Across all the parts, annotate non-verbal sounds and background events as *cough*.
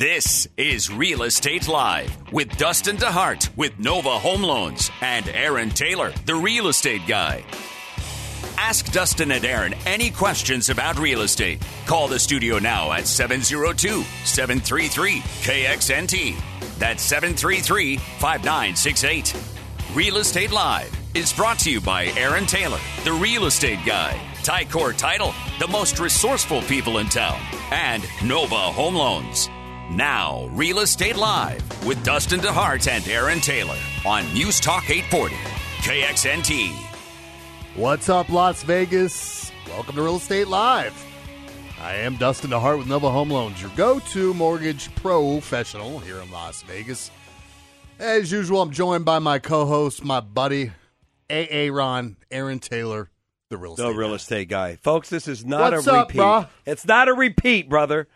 This is Real Estate Live with Dustin DeHart with Nova Home Loans and Aaron Taylor, the real estate guy. Ask Dustin and Aaron any questions about real estate. Call the studio now at 702 733 KXNT. That's 733 5968. Real Estate Live is brought to you by Aaron Taylor, the real estate guy, Ticor Title, the most resourceful people in town, and Nova Home Loans. Now, Real Estate Live with Dustin DeHart and Aaron Taylor on News Talk 840, KXNT. What's up, Las Vegas? Welcome to Real Estate Live. I am Dustin DeHart with Nova Home Loans, your go to mortgage professional here in Las Vegas. As usual, I'm joined by my co host, my buddy, AA Ron, Aaron Taylor, the real estate. The real guy. estate guy. Folks, this is not What's a up, repeat. brah? It's not a repeat, brother.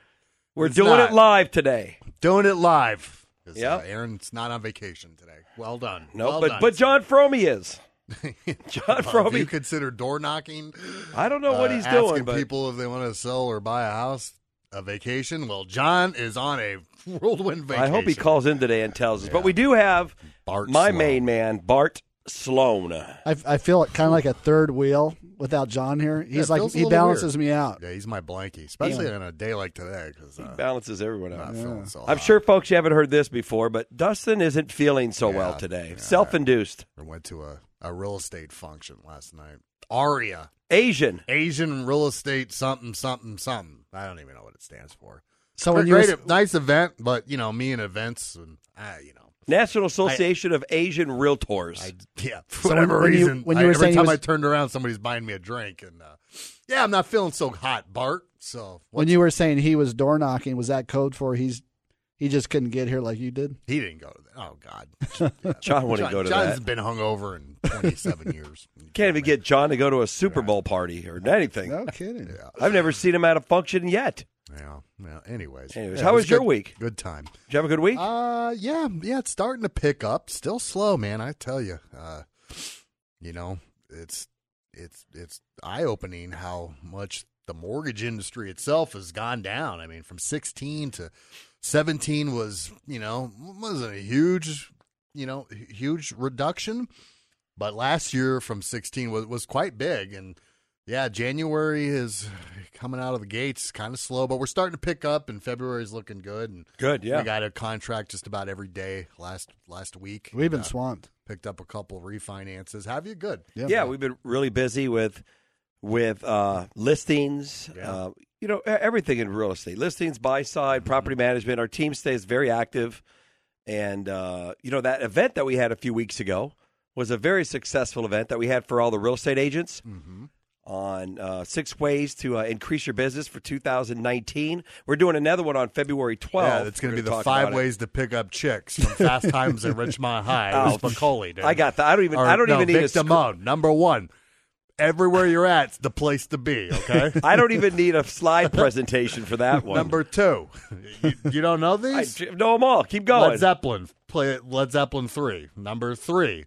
We're It's doing not. it live today. Doing it live. Yep. uh, Aaron's not on vacation today. Well done. No, well but done. but John Fromey is. *laughs* John Uh, do Fromey. you consider door knocking? I don't know what uh, he's asking doing, but people if they want to sell or buy a house, a vacation. Well, John is on a *laughs* whirlwind vacation. I hope he calls in today and tells us. But we do have Bart my Sloan. main man, Bart Sloan. I, I feel kind of like a third wheel without John here. He's it like he little balances me out. Yeah, he's my blankie, especially on a day like today because uh, Balances everyone I'm out. not so. I'm sure folks you haven't heard this before, but Dustin isn't feeling so well today. yeah. Self-induced. I went to a, a real estate function last night. Aria, Asian. Asian real estate something something something. I don't even know what it stands for. So when Great, you great, nice event, but you know me and events, and I, you know, National Association of Asian Realtors. I yeah, *laughs* for So when- whatever when you- reason, when you were every time was- I turned around, somebody's buying me a drink, and uh, yeah, I'm not feeling so hot, Bart. So when you were saying he was door knocking, was that code for he's he just couldn't get here like you did? he didn't go to that. Oh God, *laughs* Yeah. John wouldn't go to John's that. John's been hungover in 27 *laughs* years. Can't even get John to go to a Super Bowl party or anything. No kidding. Yeah, I've never seen him at a function yet. Yeah. yeah. Anyways, Anyways, Yeah, how it was your good- week? Good time. Did you have a good week? Uh, yeah, yeah. It's starting to pick up. Still slow, man. I tell you. Uh, you know, it's it's it's eye opening how much the mortgage industry itself has gone down. I mean, from 16 to 17 was you know wasn't a huge you know huge reduction, but last year from 16 was was quite big and. Yeah, January is coming out of the gates kind of slow, but we're starting to pick up, and February is looking good. And Good, yeah. we got a contract just about every day last last week. We've been Uh, swamped. picked up a couple refinances. Have you good? yeah, yeah we've been really busy with with uh, listings. Yeah. Uh, you know, everything in real estate: listings, buy side, property management. Our team stays very active, and uh, you know that event that we had a few weeks ago was a very successful event that we had for all the real estate agents. Mm-hmm. On uh, six ways to uh, increase your business for 2019. We're doing another one on February 12th. Yeah, it's going to be the five about it. ways to pick up chicks from Fast *laughs* Times at Richmond High. Oh, Macaulay, dude. I got that. I don't even. Or, I don't no, even need a Vic script. Damone, number one. Everywhere you're at, the place to be. Okay. *laughs* I don't even need a slide presentation for that one. number two. You, you don't know *laughs* I these? know them all. Keep going. Led Zeppelin. Play Led Zeppelin three. Number three.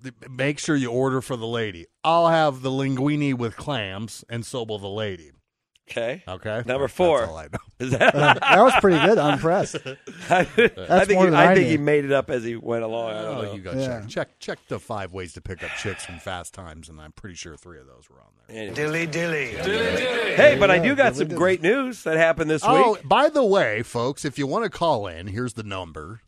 The- the- make sure you order for the lady. I'll have the linguine with clams, and so will the lady. okay. Okay. Number That's four. all I know. *laughs* Is that? That was pretty good. I'm impressed. *laughs* I think, more he, than I I think he made it up as he went along. I don't Oh, know. you got Yeah. check check check the five ways to pick up chicks from Fast Times, and I'm pretty sure three of those were on there. Anyway. Dilly dilly. Hey, but I do got some great news that happened this week. Oh, week. by the way, folks, if you want to call in, here's the number.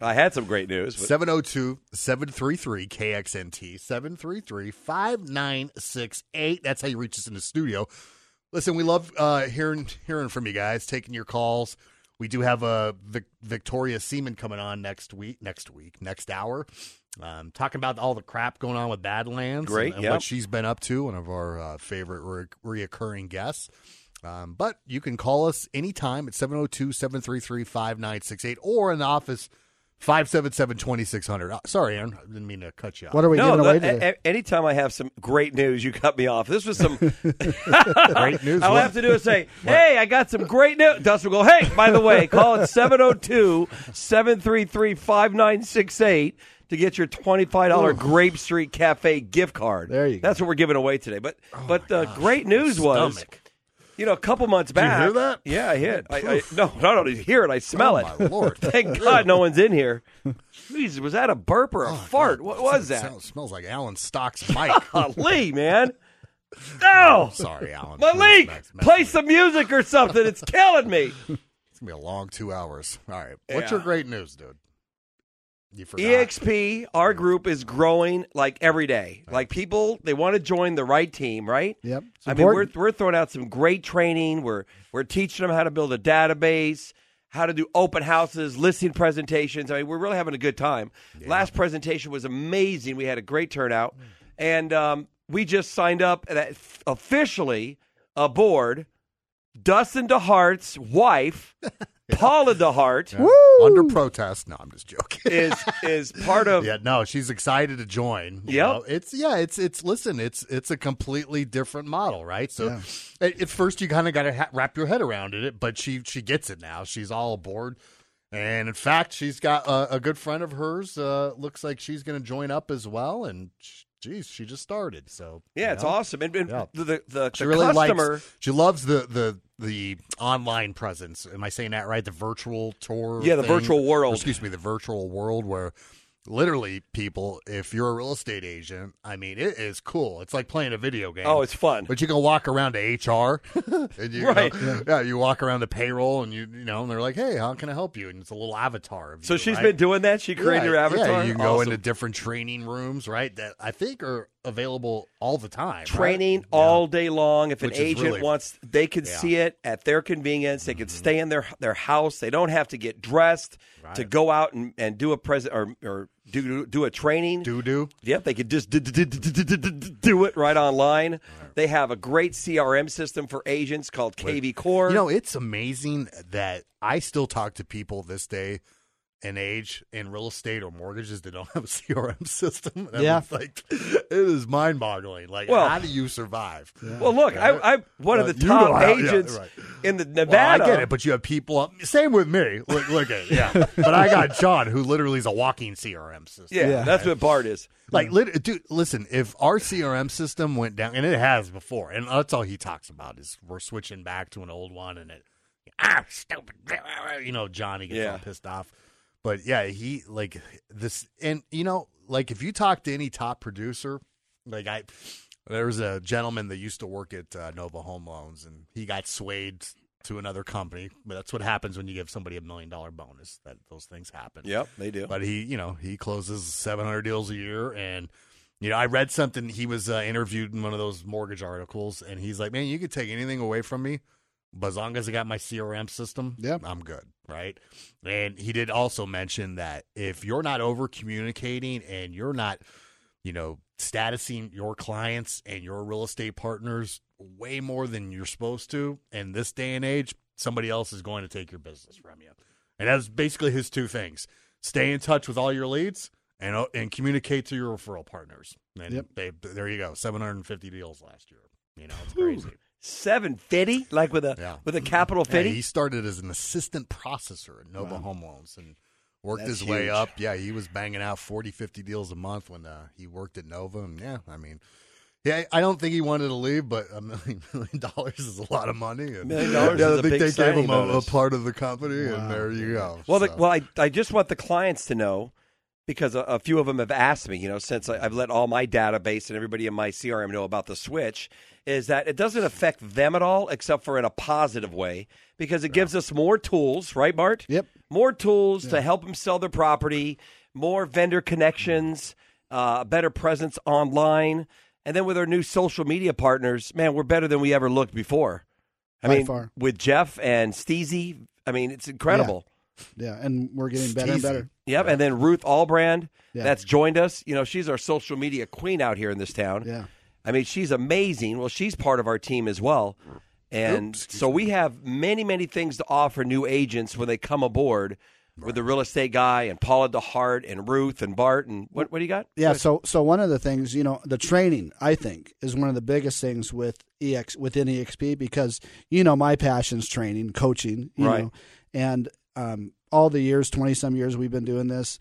I had some great news. but- 702 733 KXNT 733 5968. That's how you reach us in the studio. Listen, we love uh, hearing hearing from you guys, taking your calls. We do have a Vic- Victoria Seaman coming on next week, next week, next hour, um, talking about all the crap going on with Badlands Great, and, and yep. what she's been up to. One of our uh, favorite re- reoccurring guests. Um, but you can call us anytime at 702 733 5968 or in the office 577 2600. Sorry, Aaron. I didn't mean to cut you off. What are we no, giving away today? a- a- anytime I have some great news, you cut me off. This was some. *laughs* Great news. All I have to do is say, *laughs* hey, I got some great news. Dustin will go, hey, by the way, call it 702 733 5968 to get your $25 Grape Street Cafe gift card. There you go. That's what we're giving away today. But but the great news was Stomach. You know, a couple months you back. hear that? Yeah, I hit. I, I, no, no, no, hear it. I smell Oh, it. my Lord. *laughs* Thank God no one's in here. Jeez, was that a burp or a Oh, fart? God. What was that? sounds- smells like Alan Stock's mic. *laughs* Lee, man. No, Sorry, Alan. Malik, play some music or something. It's killing me. *laughs* It's gonna be a long two hours. All right. What's Yeah. your great news, dude? You forgot. EXP, our group is growing like every day. Like people, they want to join the right team, right? Yep. It's I mean, we're important. we're throwing out some great training. We're we're teaching them how to build a database, how to do open houses, listing presentations. I mean, we're really having a good time. Last presentation was amazing. We had a great turnout, and um, we just signed up that officially aboard Dustin DeHart's wife, *laughs* *laughs* Paula DeHart, Under protest. No, I'm just joking. *laughs* is is part of. yeah, no, she's excited to join. you Yep. It's yeah, it's it's listen, it's it's a completely different model, right? So at, at first you kind of got to ha- wrap your head around it, but she she gets it now. She's all aboard. And in fact, she's got a, a good friend of hers. Uh, looks like she's going to join up as well. And sh- geez, she just started. So Yeah, you it's know. awesome. And, and Yeah. the the, the, She the really customer. likes. She loves the the the online presence. Am I saying that right? The virtual tour. Yeah, the thing? virtual world. Or excuse me, the virtual world where literally people, if you're a real estate agent, I mean, it is cool. It's like playing a video game. Oh, it's fun. But you can walk around to HR, *laughs* and you, Right. you know, *laughs* yeah. you walk around the payroll, and you you know, and they're like, "Hey, how can I help you?" And it's a little avatar. Of So you, she's right? been doing that. She created yeah, her avatar. Yeah, you can go into different training rooms, right? That I think are available all the time. right? training Yeah. all day long. If Which an agent really- wants, they can Yeah. Mm-hmm. see it at their convenience. They can stay in their their house. They don't have to get dressed to go out and, and do a present or or do do a training. Do do. Yep, they could just do it right online. They have a great CRM system for agents called kvCORE. You know, it's amazing that I still talk to people this day and age in real estate or mortgages that don't have a *laughs* CRM system. And Yeah. it's like it is mind boggling. Like, Well- how do you survive? well, look, I, I'm one of Uh, the top how- yeah, agents right. in the Well, Nevada. I get it, but you have people. Same with me. Look, look at it, yeah. *laughs* but I got John, who literally is a walking CRM system. yeah, Yeah. that's what Bart is. Like, lit- dude, listen. If our CRM system went down, and it has before, and that's all he talks about is we're switching back to an old one, and it ah stupid, *laughs* you know, Johnny gets Yeah. all pissed off. But yeah, he like this, and you know, like if you talk to any top producer, like I, there was a gentleman that used to work at uh, Nova Home Loans, and he got swayed to another company. But that's what happens when you give somebody a million dollar bonus. That those things happen. Yep, they do. But he, you know, he closes 700 deals a year. And, you know, I read something. He was uh, interviewed in one of those mortgage articles. And he's like, man, you could take anything away from me. But as long as I got my CRM system, Yeah. I'm good. Right. And he did also mention that if you're not over communicating and you're not, you know, statusing your clients and your real estate partners way more than you're supposed to in this day and age, somebody else is going to take your business from you. And that's basically his two things: stay in touch with all your leads and uh, and communicate to your referral partners. And Yep. they, there you go, 750 deals last year. You know, it's crazy. Seven fifty, like with a Yeah. with a capital Yeah, fifty. he started as an assistant processor at Nova Home Loans and worked That's his way huge. up. Yeah, he was banging out 40, 50 deals a month when uh, he worked at Nova. And yeah, I mean, yeah, I don't think he wanted to leave, but a *laughs* million, million dollars is a lot of money. And, Million dollars yeah, is I a think they gave him a, a part of the company, and there you go. Well, the, well, I, I just want the clients to know because a, a few of them have asked me, you know, since I, I've let all my database and everybody in my CRM know about the switch, is that it doesn't affect them at all, except for in a positive way, because it gives us more tools, right, Bart? Yep. More tools to help them sell their property, more vendor connections, uh, better presence online, and then with our new social media partners, man, we're better than we ever looked before. I By mean, far. with Jeff and Steezy, I mean, it's incredible. Yeah, and we're getting better and better. Yep, and then Ruth Allbrand, Yeah. that's joined us. You know, she's our social media queen out here in this town. Yeah. I mean, she's amazing. Well, she's part of our team as well. And so we have many, many things to offer new agents when they come aboard with the real estate guy and Paula DeHart and Ruth and Bart and what what do you got? Yeah, so so one of the things, you know, the training I think is one of the biggest things with ex within EXP because you know my passion's training, coaching, you Right. know, and um, all the years, twenty some years we've been doing this,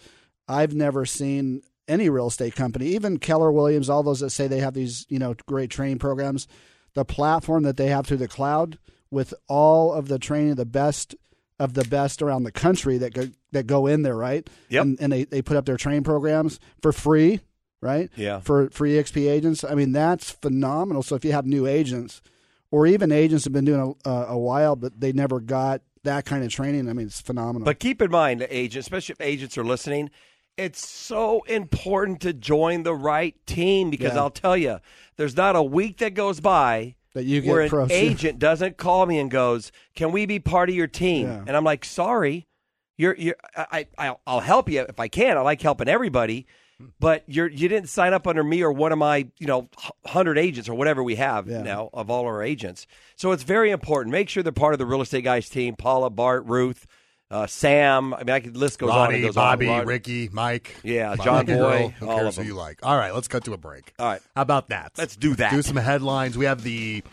I've never seen any real estate company, even Keller Williams, all those that say they have these you know great training programs, the platform that they have through the cloud with all of the training, the best of the best around the country that go, that go in there, right? Yep. And, and they, they put up their training programs for free, right? Yeah. For for EXP agents. I mean, that's phenomenal. So if you have new agents, or even agents have been doing a, a while, but they never got that kind of training, I mean, it's phenomenal. But keep in mind, agents, especially if agents are listening, it's so important to join the right team because Yeah. I'll tell you, there's not a week that goes by That you get where an *laughs* agent doesn't call me and goes, "Can we be part of your team?" Yeah. And I'm like, "Sorry, you're you're I, I I'll help you if I can. I like helping everybody." But you're you didn't sign up under me or one of my you know hundred agents or whatever we have Yeah. now of all our agents. So it's very important. Make sure they're part of the real estate guys team. Paula, Bart, Ruth, uh, Sam. I mean, I could list goes on. And goes Bobby, on. Ricky, Mike. Yeah, Mike John Boy, Who cares who you like? All right, let's cut to a break. All right. How about that? Let's do that. Do some headlines. We have the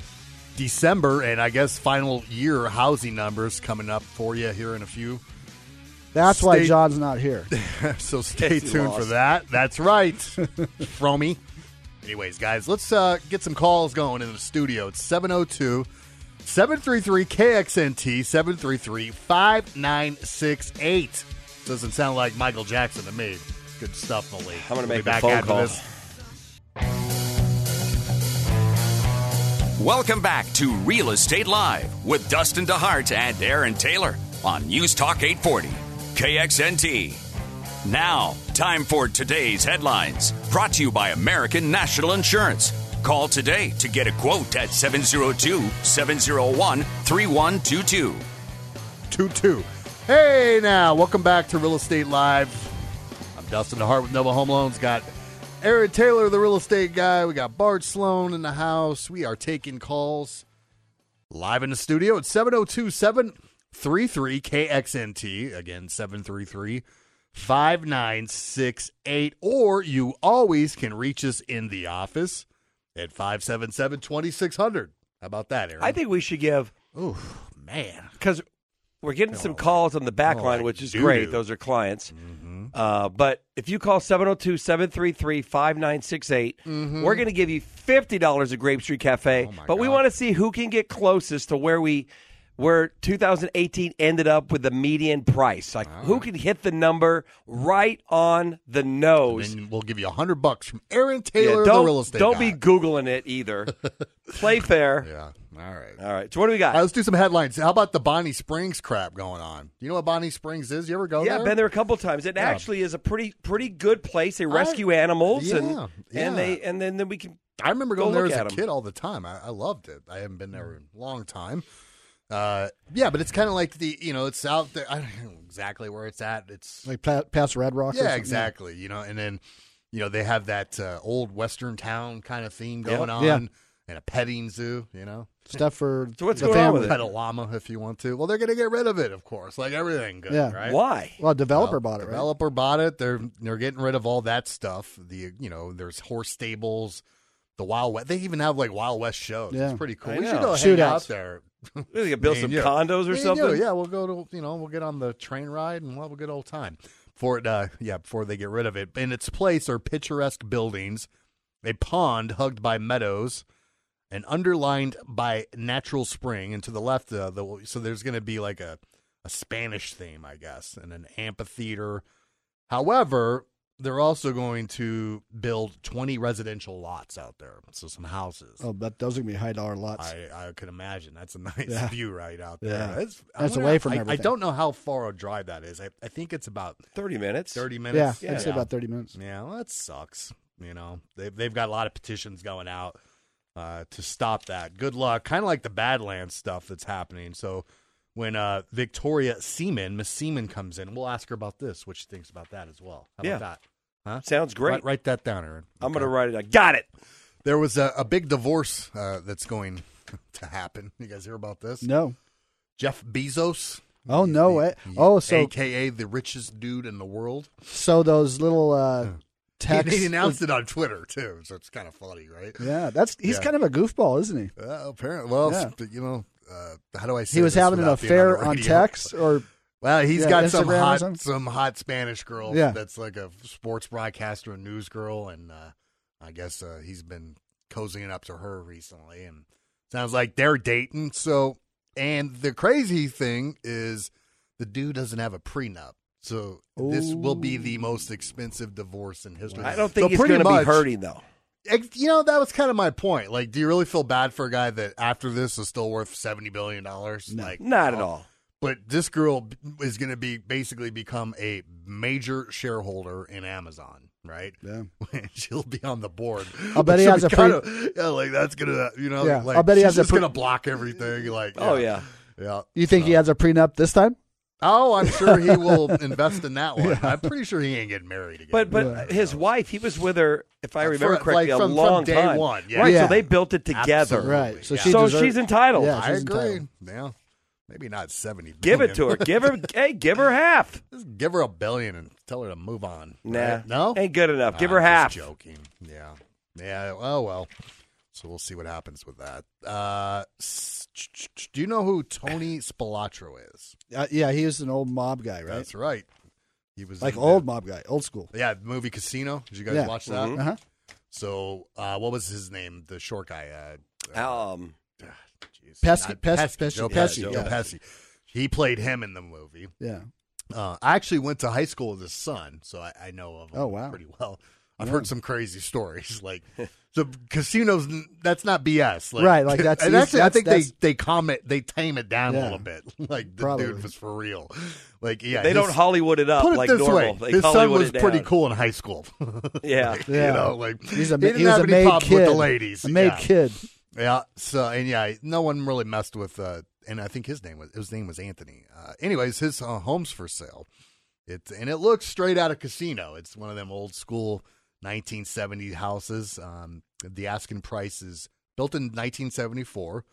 December and I guess final year housing numbers coming up for you here in a few. That's why John's not here. *laughs* so stay Yes, he tuned for that. That's right. *laughs* Fromy. Anyways, guys, let's uh, get some calls going in the studio. It's 702 733 KXNT 733 5968. Doesn't sound like Michael Jackson to me. Good stuff, Malik. I'm gonna We'll be make a back phone after call. this. Welcome back to Real Estate Live with Dustin DeHart and Aaron Taylor on News Talk 840, KXNT. Now, time for today's headlines, brought to you by American National Insurance. Call today to get a quote at 702 701 3122. 2 2. Hey, now, welcome back to Real Estate Live. I'm Dustin DeHart with Nova Home Loans. Got Aaron Taylor, the real estate guy. We got Bart Sloan in the house. We are taking calls live in the studio at 702 733 KXNT. Again, 733 5968. Or you always can reach us in the office at 577 2600. How about that, Aaron? I think we should give Oh, man. because we're getting some calls on the back Oh, line, which is doo-doo. great. Those are clients. Uh, but if you call 702 733 5968, we're going to give you $50 at Grape Street Cafe. Oh, but we want to see who can get closest to where we. Where 2018 ended up with the median price, like who ah. can hit the number right on the nose? And we'll give you a hundred bucks from Aaron Yeah, Taylor, don't the real estate don't guy. be googling it either. *laughs* Play fair. Yeah. All right. All right. So what do we got? Right, let's do some headlines. How about the Bonnie Springs crap going on? You know what Bonnie Springs is? You ever go there? yeah, there? I've been there a couple times. It actually is a pretty pretty good place. They rescue I- animals yeah, and yeah. and they and then, then we can I remember Go going there as a at 'em. kid all the time. I, I loved it. I haven't been there in a long time. Uh, yeah, but it's kind of like the you know it's out there. I don't know exactly where it's at. It's like past Red Rock. yeah, something. exactly. You know, and then you know they have that uh, old western town kind of theme Yeah. going on, Yeah. and a petting zoo. You know, Stuff for *laughs* So what's the going on family. with it? a llama if you want to. Well, they're going to get rid of it, of course, like everything. Good, Yeah. right? why? Well, a developer Well, bought it, right? Developer bought it. They're they're getting rid of all that stuff. The you know there's horse stables, the Wild West. They even have like Wild West shows. Yeah. It's pretty cool. I we should know. go hang Shootouts. out there. *laughs* We could build some you. condos or Me something. Yeah, we'll go to you know we'll get on the train ride and we'll have a good old time. Before it, uh, yeah, before they get rid of it. In its place are picturesque buildings, a pond hugged by meadows, and underlined by natural spring. And to the left, uh, the so there's going to be like a a Spanish theme, I guess, and an amphitheater. However, they're also going to build 20 residential lots out there, so some houses. Oh, but those are gonna be high dollar lots. I, I could imagine that's a *laughs* nice Yeah. view right out there. Yeah. It's, I That's wonder- away from I, I don't know how far a drive that is. I, I think it's about Thirty minutes. thirty minutes. yeah, minutes. I'd say about thirty minutes. Yeah, well, that sucks. You know, they've they've got a lot of petitions going out uh, to stop that. Good luck. Kind of like the Badlands stuff that's happening. So when uh, Victoria Seaman, Miss Seaman comes in, we'll ask her about this, what she thinks about that as well. How Yeah. that? Huh? Sounds great. Write, write that down, Aaron. I'm gonna write it. I Got it. There was a, a big divorce uh, that's going *laughs* to happen. You guys hear about this? No. Jeff Bezos. Oh, He's no the- way. Oh, so- AKA the richest dude in the world. So those little uh, He, texts. *laughs* he announced it on Twitter too, so it's kind of funny, right? Yeah, that's he's Yeah. kind of a goofball, isn't he? Uh, apparently, well, Yeah. sp- you know, uh, how do I say He was this having an affair the on radio? text, or Well, he's Yeah, got some Instagram or hot, some hot Spanish girl. Yeah. that's like a sports broadcaster, and news girl, and uh, I guess uh, he's been cozying up to her recently, and sounds like they're dating. So And the crazy thing is, the dude doesn't have a prenup. So this will be the most expensive divorce in history. I don't So think he's going to be hurting though. Ex- You know, that was kind of my point. Like, do you really feel bad for a guy that after this is still worth seventy billion dollars? Like, Not at oh, all. But this girl is going to be basically become a major shareholder in Amazon, right? Yeah. *laughs* She'll be on the board. I'll bet he She'll has a pre- kinda- yeah, like that's gonna, you know, Yeah, like I'll bet he has a just pre- gonna block everything. Like, Oh yeah. yeah. You think he has a prenup this time? Oh, I'm sure he *laughs* will invest in that one. I'm pretty sure he ain't getting married again. But but his wife, he was with her, if I remember for- correctly, like, a from- from long day time. one, yeah. Right, Yeah. so they built it together. Absolutely. Right. So Yeah. she So deserves- she's entitled. Yeah. I agree. entitled. Yeah, maybe not seventy. Give it to her. Give her *laughs* hey, give her half. Just give her a billion and tell her to move on. Nah. right? no, Ain't good enough. Give I'm her just half. Joking. Yeah. Yeah. Oh well. So we'll see what happens with that. Uh, s- do you know who Tony Spilotro is? Uh, yeah, he was an old mob guy, right? That's right. He was like old the- mob guy, old school. Yeah, the movie Casino. Did you guys Yeah. watch that? Mhm. Uh huh. So, uh, what was his name? The short guy. Uh, uh, Um, jeez. Pesci- Not Pes- Pesci, Pesci- Joe Pesci, Pesci. yeah. Pesci. He played him in the movie. Yeah. Uh, I actually went to high school with his son, so I, I know of him Oh, wow. pretty well. I've Yeah. heard some crazy *laughs* stories, like so casinos. That's not BS, like, Right, like, *laughs* that's- And actually, I think that's- they they comment they tame it down a Yeah. little bit. *laughs* Like the Probably. dude was for real. Like yeah, they his- don't Hollywood it up Put it like this normal. way: They his son Hollywood was it pretty cool in high school. Yeah. Like, Yeah. you know, like He's a he didn't he was have a any made problems kid. with the ladies. A made yeah. kid. Yeah. So and yeah, no one really messed with. Uh, and I think his name was his name was Anthony. Uh, anyways, his uh, home's for sale. It and it looks straight out of casino. It's one of them old school 1970 houses. Um, the asking price is built in 1974,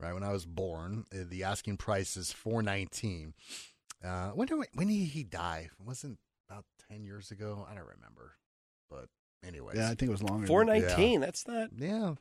right when I was born. Uh, The asking price is 419. Uh, when did when did he die? It wasn't about 10 years ago. I don't remember. But anyways, Yeah, I think it was longer. Four nineteen. That's not. yeah.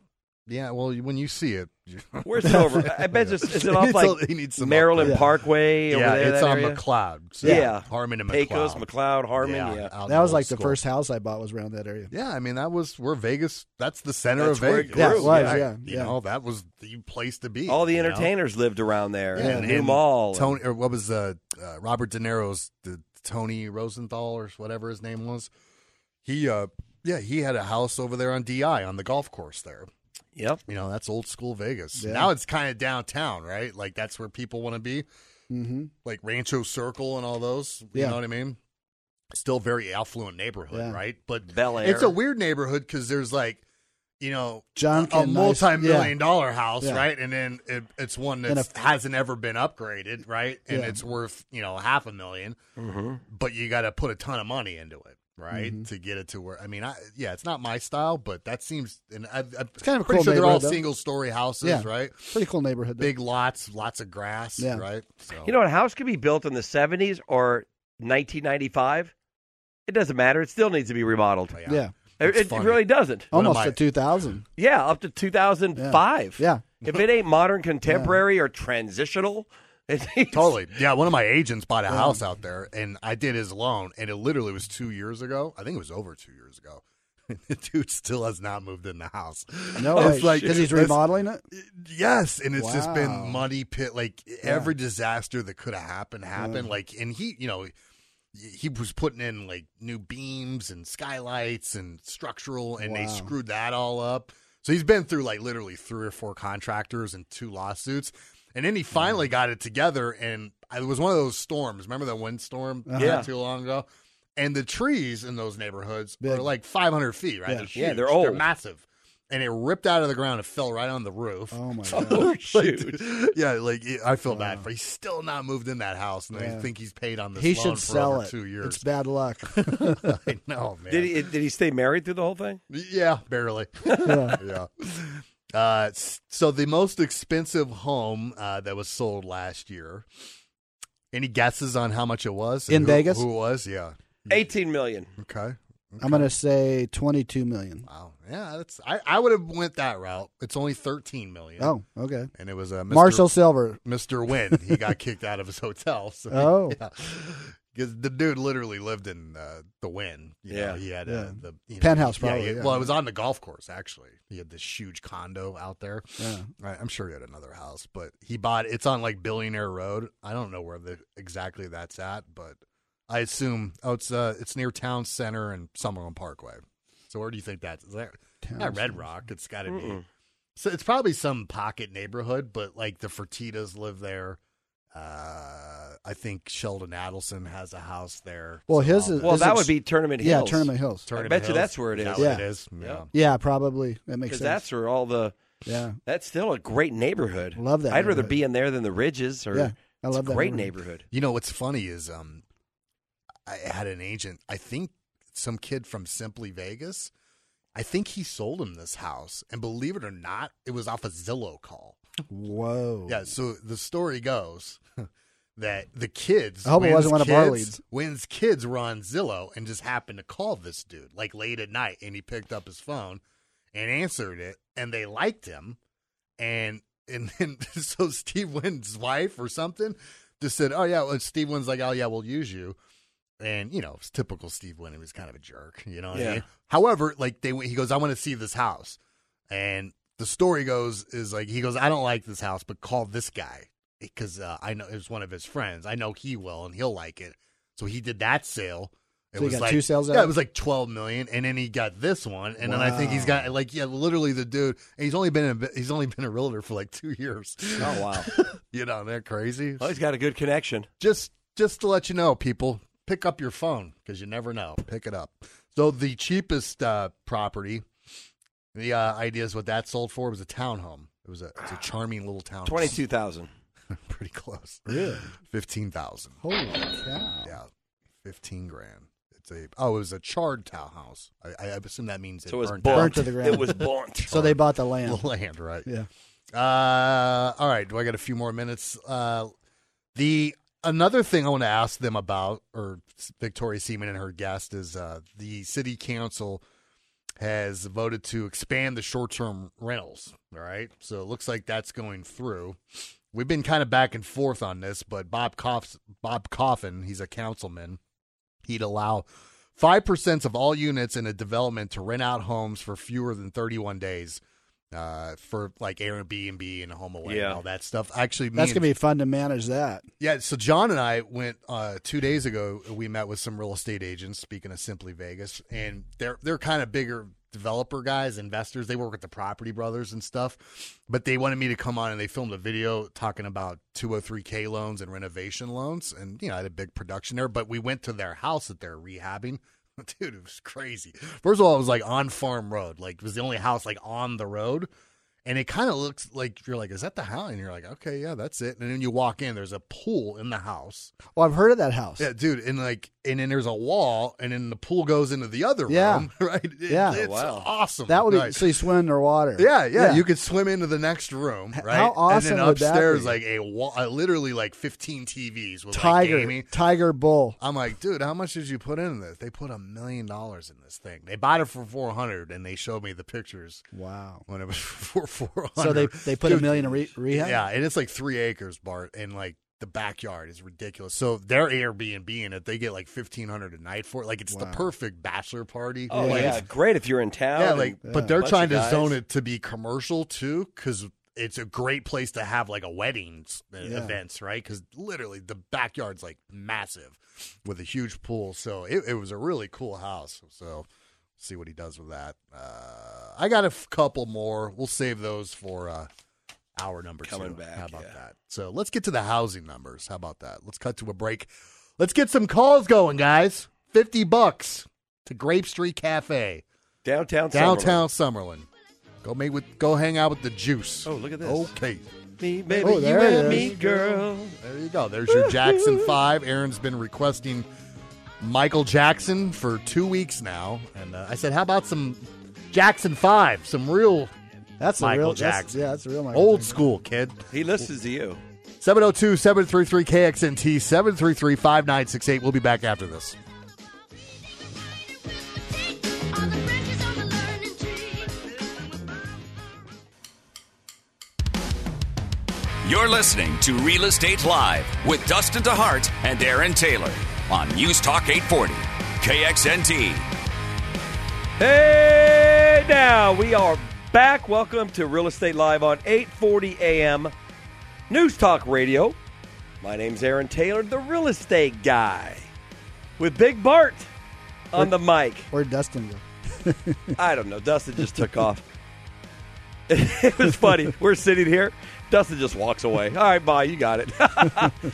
Yeah, well, when you see it, *laughs* Where's it over? I bet it's is it *laughs* off It's like a- he needs some Maryland upgrade. Parkway over yeah, there? it's on area? McLeod. So Yeah. Harmon and Pecos, McLeod. McLeod, Harmon. Yeah. out That was old like the first house I bought was around that area. Yeah, I mean that was where Vegas. That's the center That's of where it Vegas. grew. Yeah, it was, Right. yeah, You yeah. know that was the place to be. All the you know? entertainers lived around there. Yeah, and New and Mall. Tony, or what was uh, uh, Robert De Niro's the Tony Rosenthal or whatever his name was. He, uh, yeah, he had a house over there on Di on the golf course there. Yep. You know, that's old school Vegas. Yeah. Now it's kind of downtown, right? Like that's where people want to be. Mm-hmm. like Rancho Circle and all those. You Yeah. know what I mean? Still very affluent neighborhood, Yeah. right? But Bel Air. it's a weird neighborhood because there's like, you know, Junk a and multi-million yeah. dollar house, Yeah. right? And then it, it's one that a- hasn't ever been upgraded, right? And Yeah. it's worth you know half a 1000000 Mhm. but you got to put a ton of money into it, right, Mm-hmm. to get it to where. I mean, I, yeah, it's not my style, but that seems. And I, I'm kind of a pretty cool sure they're all though. single-story houses, Yeah. right? Pretty cool neighborhood. though. Big lots, lots of grass, Yeah. right? So You know, a house could be built in the 70s or 1995. It doesn't matter. It still needs to be remodeled. Yeah. It, It's it funny. really doesn't. Almost my- to 2000. Yeah, up to 2005. Yeah. If it ain't modern, *laughs* contemporary, or transitional, it needs- *laughs* Totally. Yeah, one of my agents bought a house out there, and I did his loan, and it literally was two years ago. I think it was over two years ago. *laughs* the dude still has not moved in the house. No, *laughs* It's way. like- because he's remodeling it. Yes, and it's just been money pit. Like every disaster that could have happened happened. Yeah. Like, and he, you know, he was putting in like new beams and skylights and structural, and they screwed that all up. So he's been through like literally three or four contractors and two lawsuits, and then he finally got it together. And it was one of those storms. Remember that windstorm Uh-huh. Yeah. not too long ago? And the trees in those neighborhoods Big. are like 500 feet, right? Yeah. They're Yeah, they're old. massive. And it ripped out of the ground and fell right on the roof. Oh my *laughs* god. Oh, *laughs* Like, yeah, like I feel bad for. He's still not moved in that house, and I Yeah. think he's paid on this he loan should for sell over it. two years. It's bad luck. *laughs* I know, man. Did he, did he stay married through the whole thing? Yeah, barely. yeah. yeah. Uh, so the most expensive home uh, that was sold last year. Any guesses on how much it was In who- Vegas? Who it was? Yeah. 18 million. Okay. I'm gonna say 22 million. Wow. Yeah, that's. I, I would have went that route. It's only thirteen million. Oh, okay. And it was uh, Mr. Marshall Silver. Mr. Wynn. He got kicked out of his hotel. So *laughs* Oh. *laughs* yeah. Because the dude literally lived in uh, the Wynn. You Yeah. know, he had Yeah. uh, the you know, Penthouse, yeah, probably, he- yeah. Well, it was on the golf course actually. He had this huge condo out there. Yeah. I- I'm sure he had another house, but he bought it's on like Billionaire Road. I don't know where the exactly that's at, but I assume oh it's uh it's near Town Center and Summerlin Parkway. So where do you think that's? Is that Town not Red Center. Rock? It's got to be. So it's probably some pocket neighborhood, but like the Fertitas live there. Uh, I think Sheldon Adelson has a house there. Well, his is- Well, Is that it- would be Tournament Yeah, Hills. Tournament Hills. Tournament bet you Hills? that's where it Is that is. Yeah. it is. Yeah. Yeah. Yeah, probably. That makes sense. that's where all the. yeah. That's still a great neighborhood. Love that I'd rather be in there than the Ridges. Or Yeah, I it's love a that great neighborhood. neighborhood. You know what's funny is um, I had an agent. I think some kid from Simply Vegas. I think he sold him this house, and believe it or not, it was off a Zillow call. Whoa. Yeah. So the story goes *laughs* that the kids. I hope it wasn't one of our leads. Wynn's kids were on Zillow and just happened to call this dude like late at night, and he picked up his phone and answered it, and they liked him, and and then *laughs* so Steve Wynn's wife or something just said, "Oh yeah," well, Steve Wynn's like, "Oh yeah, we'll use you." And you know, it's typical Steve Wynn. He was kind of a jerk, you know. What Yeah. I mean? However, like they, he goes, "I want to see this house," and the story goes is like he goes, "I don't like this house, but call this guy because uh, I know it was one of his friends. I know he will, and he'll like it." So he did that sale. It So he was got like two sales Yeah, out? it was like twelve million, and then he got this one, and then I think he's got like yeah, literally the dude. And he's only been a, he's only been a realtor for like two years. Oh wow. *laughs* you know, they're crazy. well, he's got a good connection. Just just to let you know, people, pick up your phone because you never know. Pick it up. So the cheapest uh, property, the uh, idea is what that sold for was a townhome. It was a it's a charming little town. Twenty-two thousand. *laughs* pretty close. Really? Fifteen thousand. Holy cow. Yeah, fifteen grand. It's a oh, it was a charred townhouse. I, I assume that means it So it was burned burnt. down. Burnt to the ground. It was burnt. So they bought the land. *laughs* the land, right? Yeah. Uh, all right. Do I got a few more minutes? Uh, the another thing I want to ask them about, or Victoria Seaman and her guest, is uh, the city council has voted to expand the short-term rentals. All right, so it looks like that's going through. We've been kind of back and forth on this, but Bob Bob Coffin, he's a councilman. He'd allow five percent of all units in a development to rent out homes for fewer than thirty-one days uh, for like Airbnb and HomeAway Yeah. and all that stuff. Actually, That's and- gonna be fun to manage that. yeah. So John and I went uh, two days ago. We met with some real estate agents. Speaking of Simply Vegas, and they're they're kind of bigger developer guys, investors. They work with the Property Brothers and stuff. But they wanted me to come on, and they filmed a video talking about 203k loans and renovation loans. And you know, I had a big production there. But we went to their house that they're rehabbing. *laughs* Dude, it was crazy. First of all, it was like on farm road. Like it was the only house like on the road. And it kind of looks like you're like, is that the house? And you're like, okay, yeah, that's it. And then you walk in, there's a pool in the house. Oh, I've heard of that house. Yeah, dude, and like, and then there's a wall, and then the pool goes into the other Yeah. room, *laughs* right? It- Yeah. it's Wow. awesome. That would be right. so you swim underwater. Yeah, yeah, You could swim into the next room, right? how awesome And then would that upstairs, be? like a wall, uh, literally like 15 TVs with tiger, gaming. tiger bull. I'm like, dude, how much did you put in this? They put a million dollars in this thing. They bought it for 400, and they showed me the pictures Wow. when it was *laughs* for 400. So they they put a million in re- rehab. Yeah, and it's like three acres, Bart, and like the backyard is ridiculous. So their Airbnb in it, they get like fifteen hundred a night for it. Like it's the perfect bachelor party. Oh like, yeah, it's- great if you're in town. yeah, and like, Yeah. but they're trying to guys. zone it to be commercial too, because it's a great place to have like a weddings uh, Yeah. events, right? Because literally the backyard's like massive with a huge pool. So it, it was a really cool house. So see what he does with that. Uh, I got a f- couple more. We'll save those for uh, hour number Coming two. back, How about yeah. that? So let's get to the housing numbers. How about that? Let's cut to a break. Let's get some calls going, guys. Fifty bucks to Grape Street Cafe, downtown. downtown Summerlin. Go meet with. Go hang out with the juice. Oh, look at this. Okay, Summerlin. Me, baby, Oh, you and me, girl. there you go. There's your Jackson Five. Aaron's been requesting Michael Jackson for two weeks now, and uh, I said, "How about some Jackson Five? Some real That's the Michael real. That's, Jackson. yeah, that's a real Michael old Jackson. school kid." He listens to you. 702 733 KXNT 733 5968. We'll be back after this. On the branches of a learning tree. You're listening to Real Estate Live with Dustin DeHart and Aaron Taylor. on News Talk 840, KXNT. Hey, now we are back. Welcome to Real Estate Live on 840 AM News Talk Radio. My name's Aaron Taylor, the real estate guy, with Big Bart on the mic. Where'd Dustin go? *laughs* I don't know. Dustin just took off. *laughs* it was funny. We're sitting here. Dustin just walks away. All right, bye. You got it.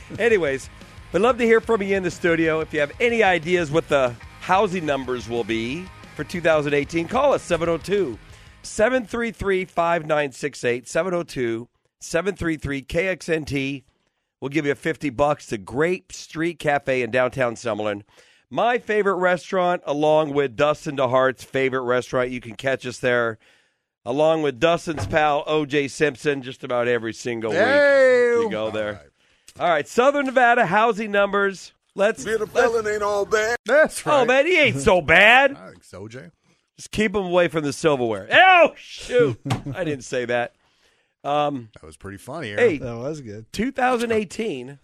*laughs* Anyways, we'd love to hear from you in the studio. If you have any ideas what the housing numbers will be for 2018, call us 702 733 5968. 702 733 KXNT. We'll give you 50 bucks to Grape Street Cafe in downtown Summerlin. My favorite restaurant, along with Dustin DeHart's favorite restaurant. You can catch us there, along with Dustin's pal, OJ Simpson, just about every single week. Hey, You go there. All right, Southern Nevada housing numbers. Let's. Being a let's felon ain't all bad. That's oh, right. oh, man, he ain't so bad. *laughs* I think so, Jay. Just keep them away from the silverware. Oh, shoot. *laughs* I didn't say that. Um, That was pretty funny. hey, That was good. 2018.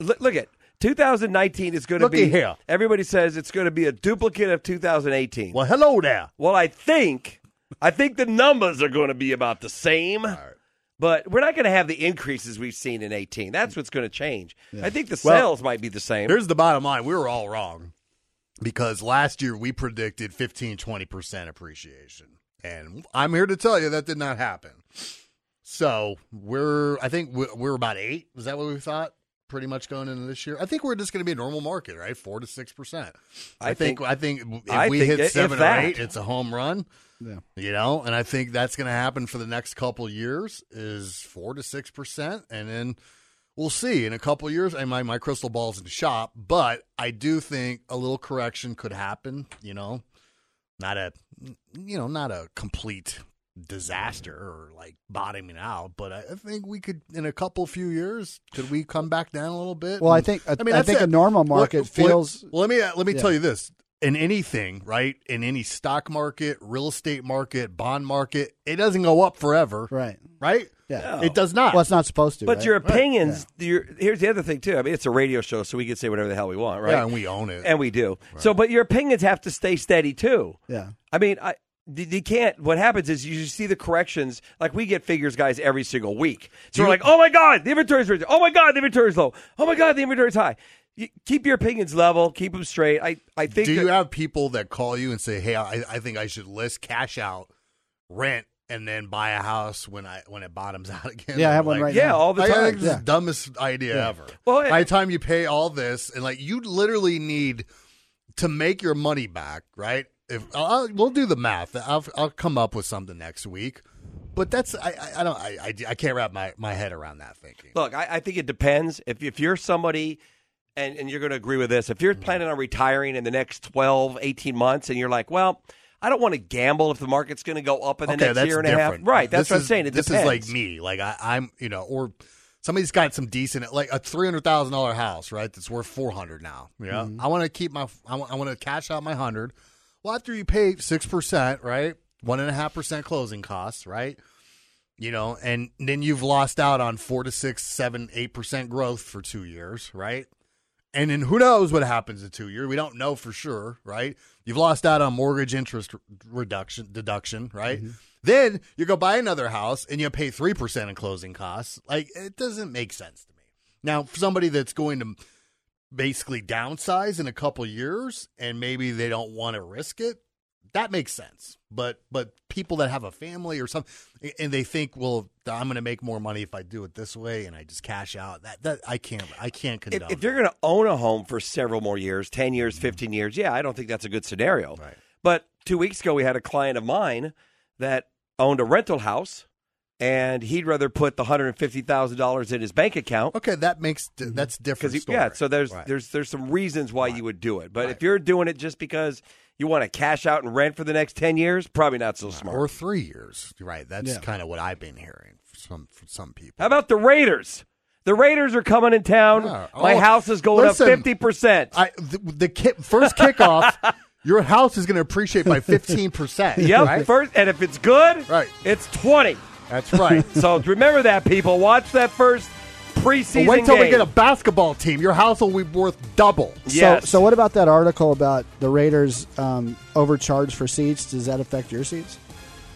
look, *laughs* look at 2019 is going to be. here. Everybody says it's going to be a duplicate of 2018. well, hello there. Well, I think, I think the numbers are going to be about the same. But we're not going to have the increases we've seen in 18. That's what's going to change. I think the Well, sales might be the same. Here's the bottom line. We were all wrong because last year we predicted 15, 20% appreciation. And I'm here to tell you that did not happen. So we're, I think we're, we're about eight. Was that what we thought? Pretty much going into this year. I think we're just going to be a normal market, right? Four to six percent. I, I think, think- I think if I we think hit if seven or that. eight, it's a home run. Yeah. You know, and I think that's going to happen for the next couple of years is four to six percent, and then we'll see in a couple of years. And my my crystal ball's in the shop, but I do think a little correction could happen. You know, not a you know not a complete disaster or like bottoming out, but I I think we could in a couple few years could we come back down a little bit? Well, I think I, mean, I think it. a normal market Well, feels. Well, let me let me Yeah. tell you this: in anything, right? In any stock market, real estate market, bond market, it doesn't go up forever, Right. right? Yeah. It does not. Well, it's not supposed to. but right? your opinions, your, here's the other thing, too. I mean, it's a radio show, so we can say whatever the hell we want, right? Yeah, and we own it. And we do. So, but your opinions have to stay steady, too. Yeah. I mean, I. You you can't. What happens is you see the corrections. Like we get figures, guys, every single week. So we're like, "Oh my god, the inventory's rich. Oh my god, the inventory's low. Oh my god, the inventory's high." You keep your opinions level. Keep them straight. I, I think. Do you that- have people that call you and say, "Hey, I, I think I should list, cash out, rent, and then buy a house when I when it bottoms *laughs* out again?" Yeah, I have Like, one right now. yeah, now. all the I, I time. think this is Yeah. the dumbest idea ever. Well, I- By the time you pay all this, and like you literally need to make your money back, right? If I'll, we'll do the math, I'll, I'll come up with something next week. But that's I, I, I don't I, I, I can't wrap my, my head around that thinking. Look, I, I think it depends. If if you're somebody, and, and you're going to agree with this, if you're Mm-hmm. planning on retiring in the next 12, 18 months, and you're like, well, I don't want to gamble if the market's going to go up in the okay, next year and different. a half. Right. That's This what I'm saying. It this depends. is like me. Like I, I'm, you know, or somebody's got some decent, like a three hundred thousand dollar house, right? That's worth four hundred now. Yeah, Mm-hmm. I want to keep my, I want, I want to cash out my hundred. Well, after you pay six percent, right, one and a half percent closing costs, right? You know, and then you've lost out on four to six, seven, eight percent growth for two years, right? And then who knows what happens in two years? We don't know for sure, right? You've lost out on mortgage interest reduction deduction, right? Mm-hmm. Then you go buy another house and you pay three percent in closing costs. Like it doesn't make sense to me. Now, for somebody that's going to basically downsize in a couple years and maybe they don't want to risk it, that makes sense. But but people that have a family or something and they think, well, I'm going to make more money if I do it this way and I just cash out. That that I can't I can't if, condone. if you're going to own a home for several more years 10 years 15 years yeah i don't think that's a good scenario Right. but two weeks ago we had a client of mine that owned a rental house and he'd rather put the $150000 in his bank account okay, that makes that's mm-hmm. different. because story. yeah so there's Right. there's there's some reasons why you would do it but Right. if you're doing it just because you want to cash out and rent for the next 10 years probably not so smart or three years. Right. That's Yeah. kind of what I've been hearing from some from some people. how about the raiders the raiders are coming in town Yeah. my Oh, house is going listen, up 50% I the, the ki- first kickoff, *laughs* your house is going to appreciate by fifteen percent. *laughs* Yep. right? First, and if it's good, Right. it's twenty. That's right. *laughs* So remember that, people. Watch that first preseason But wait till we get a basketball team. Your house will be worth double. Yes. So, so what about that article about the Raiders um, overcharged for seats? Does that affect your seats?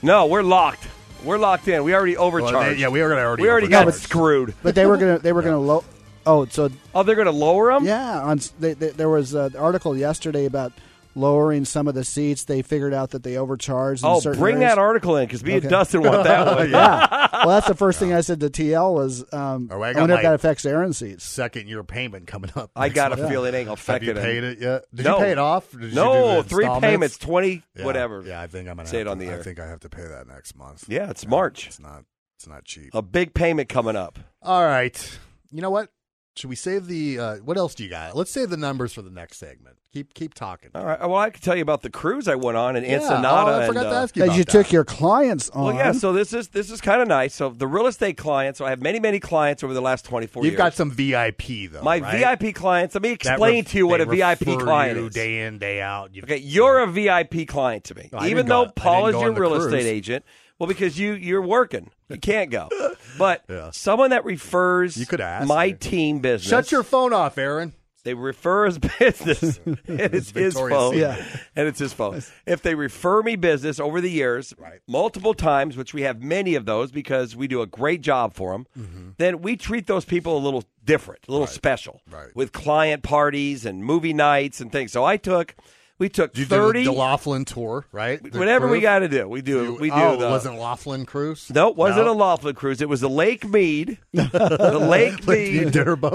No, we're locked. We're locked in. We already Well, overcharged. they- yeah, we already already we already overcharged. got screwed. *laughs* But they were gonna they were gonna low. Oh, so Oh, they're going to lower them? yeah, on they, they, there was an article yesterday about lowering some of the seats. They figured out that they overcharged. In Oh, certain bring areas. that article in because me and Dustin want that *laughs* one. Yeah. well, that's the first thing I said to TL was, um, Oh, I I, wonder if that affects Aaron seats. Second year payment coming up. I got a month. feel it ain't Have you paid it yet? Did No. you pay it off? Did you do No, three payments, 20, Yeah. whatever. Yeah, I think I'm gonna Say have it on to- the I air. think I have to pay that next month. Yeah, it's March. It's not. It's not cheap. A big payment coming up. All right. You know what? Should we save the? Uh, what else do you got? Let's save the numbers for the next segment. Keep keep talking. All right. Well, I can tell you about the cruise I went on in Yeah. Ensenada. Oh, I forgot and, to uh, ask you That about you that. took your clients on. Well, yeah. So this is this is kind of nice. So the real estate clients. So I have many many clients over the last twenty four You've years. got some VIP though. my right? VIP clients. Let me explain ref- to you what a VIP client you is. Day in day out. You've- Okay, you're a VIP client to me. No, Even didn't go- though Paul is your real cruise. estate agent, well, because you you're working, you can't go. *laughs* But Yeah. someone that refers You could ask my me. team business. Shut your phone off, Aaron. They refer his business, *laughs* *laughs* and it's his Victoria's phone. Yeah. and it's his phone. If they refer me business over the years, Right. multiple times, which we have many of those because we do a great job for them, then we treat those people a little different, a little special, Mm-hmm. Right. with client parties and movie nights and things. So I took, we took You thirty, the Laughlin tour, right? The whatever we got to do, we do. You- we do. oh, the, wasn't Laughlin cruise? no, it wasn't No? a Laughlin cruise. It was a Lake Mead, the Lake *laughs* Mead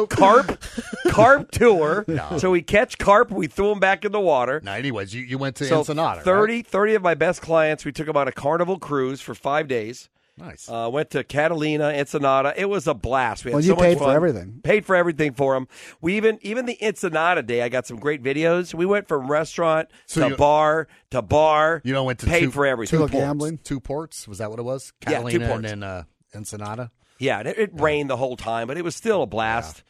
carp carp *laughs* tour. So we catch carp, we threw them back in the water. No, anyways, you, you went to So Ensenada. 30, right? 30 of my best clients, we took them on a carnival cruise for five days. Nice. Uh, went to Catalina, Ensenada. It was a blast. We had Well, so you much paid for everything. Paid for everything for them. We even even the Ensenada day, I got some great videos. We went from restaurant So to you- bar to bar. you know, went to paid two, for everything. Two Little ports. gambling? Two ports. Was that what it was? Yeah, two Catalina ports. and then uh, Ensenada. Yeah, and it, it rained the whole time, but it was still a blast.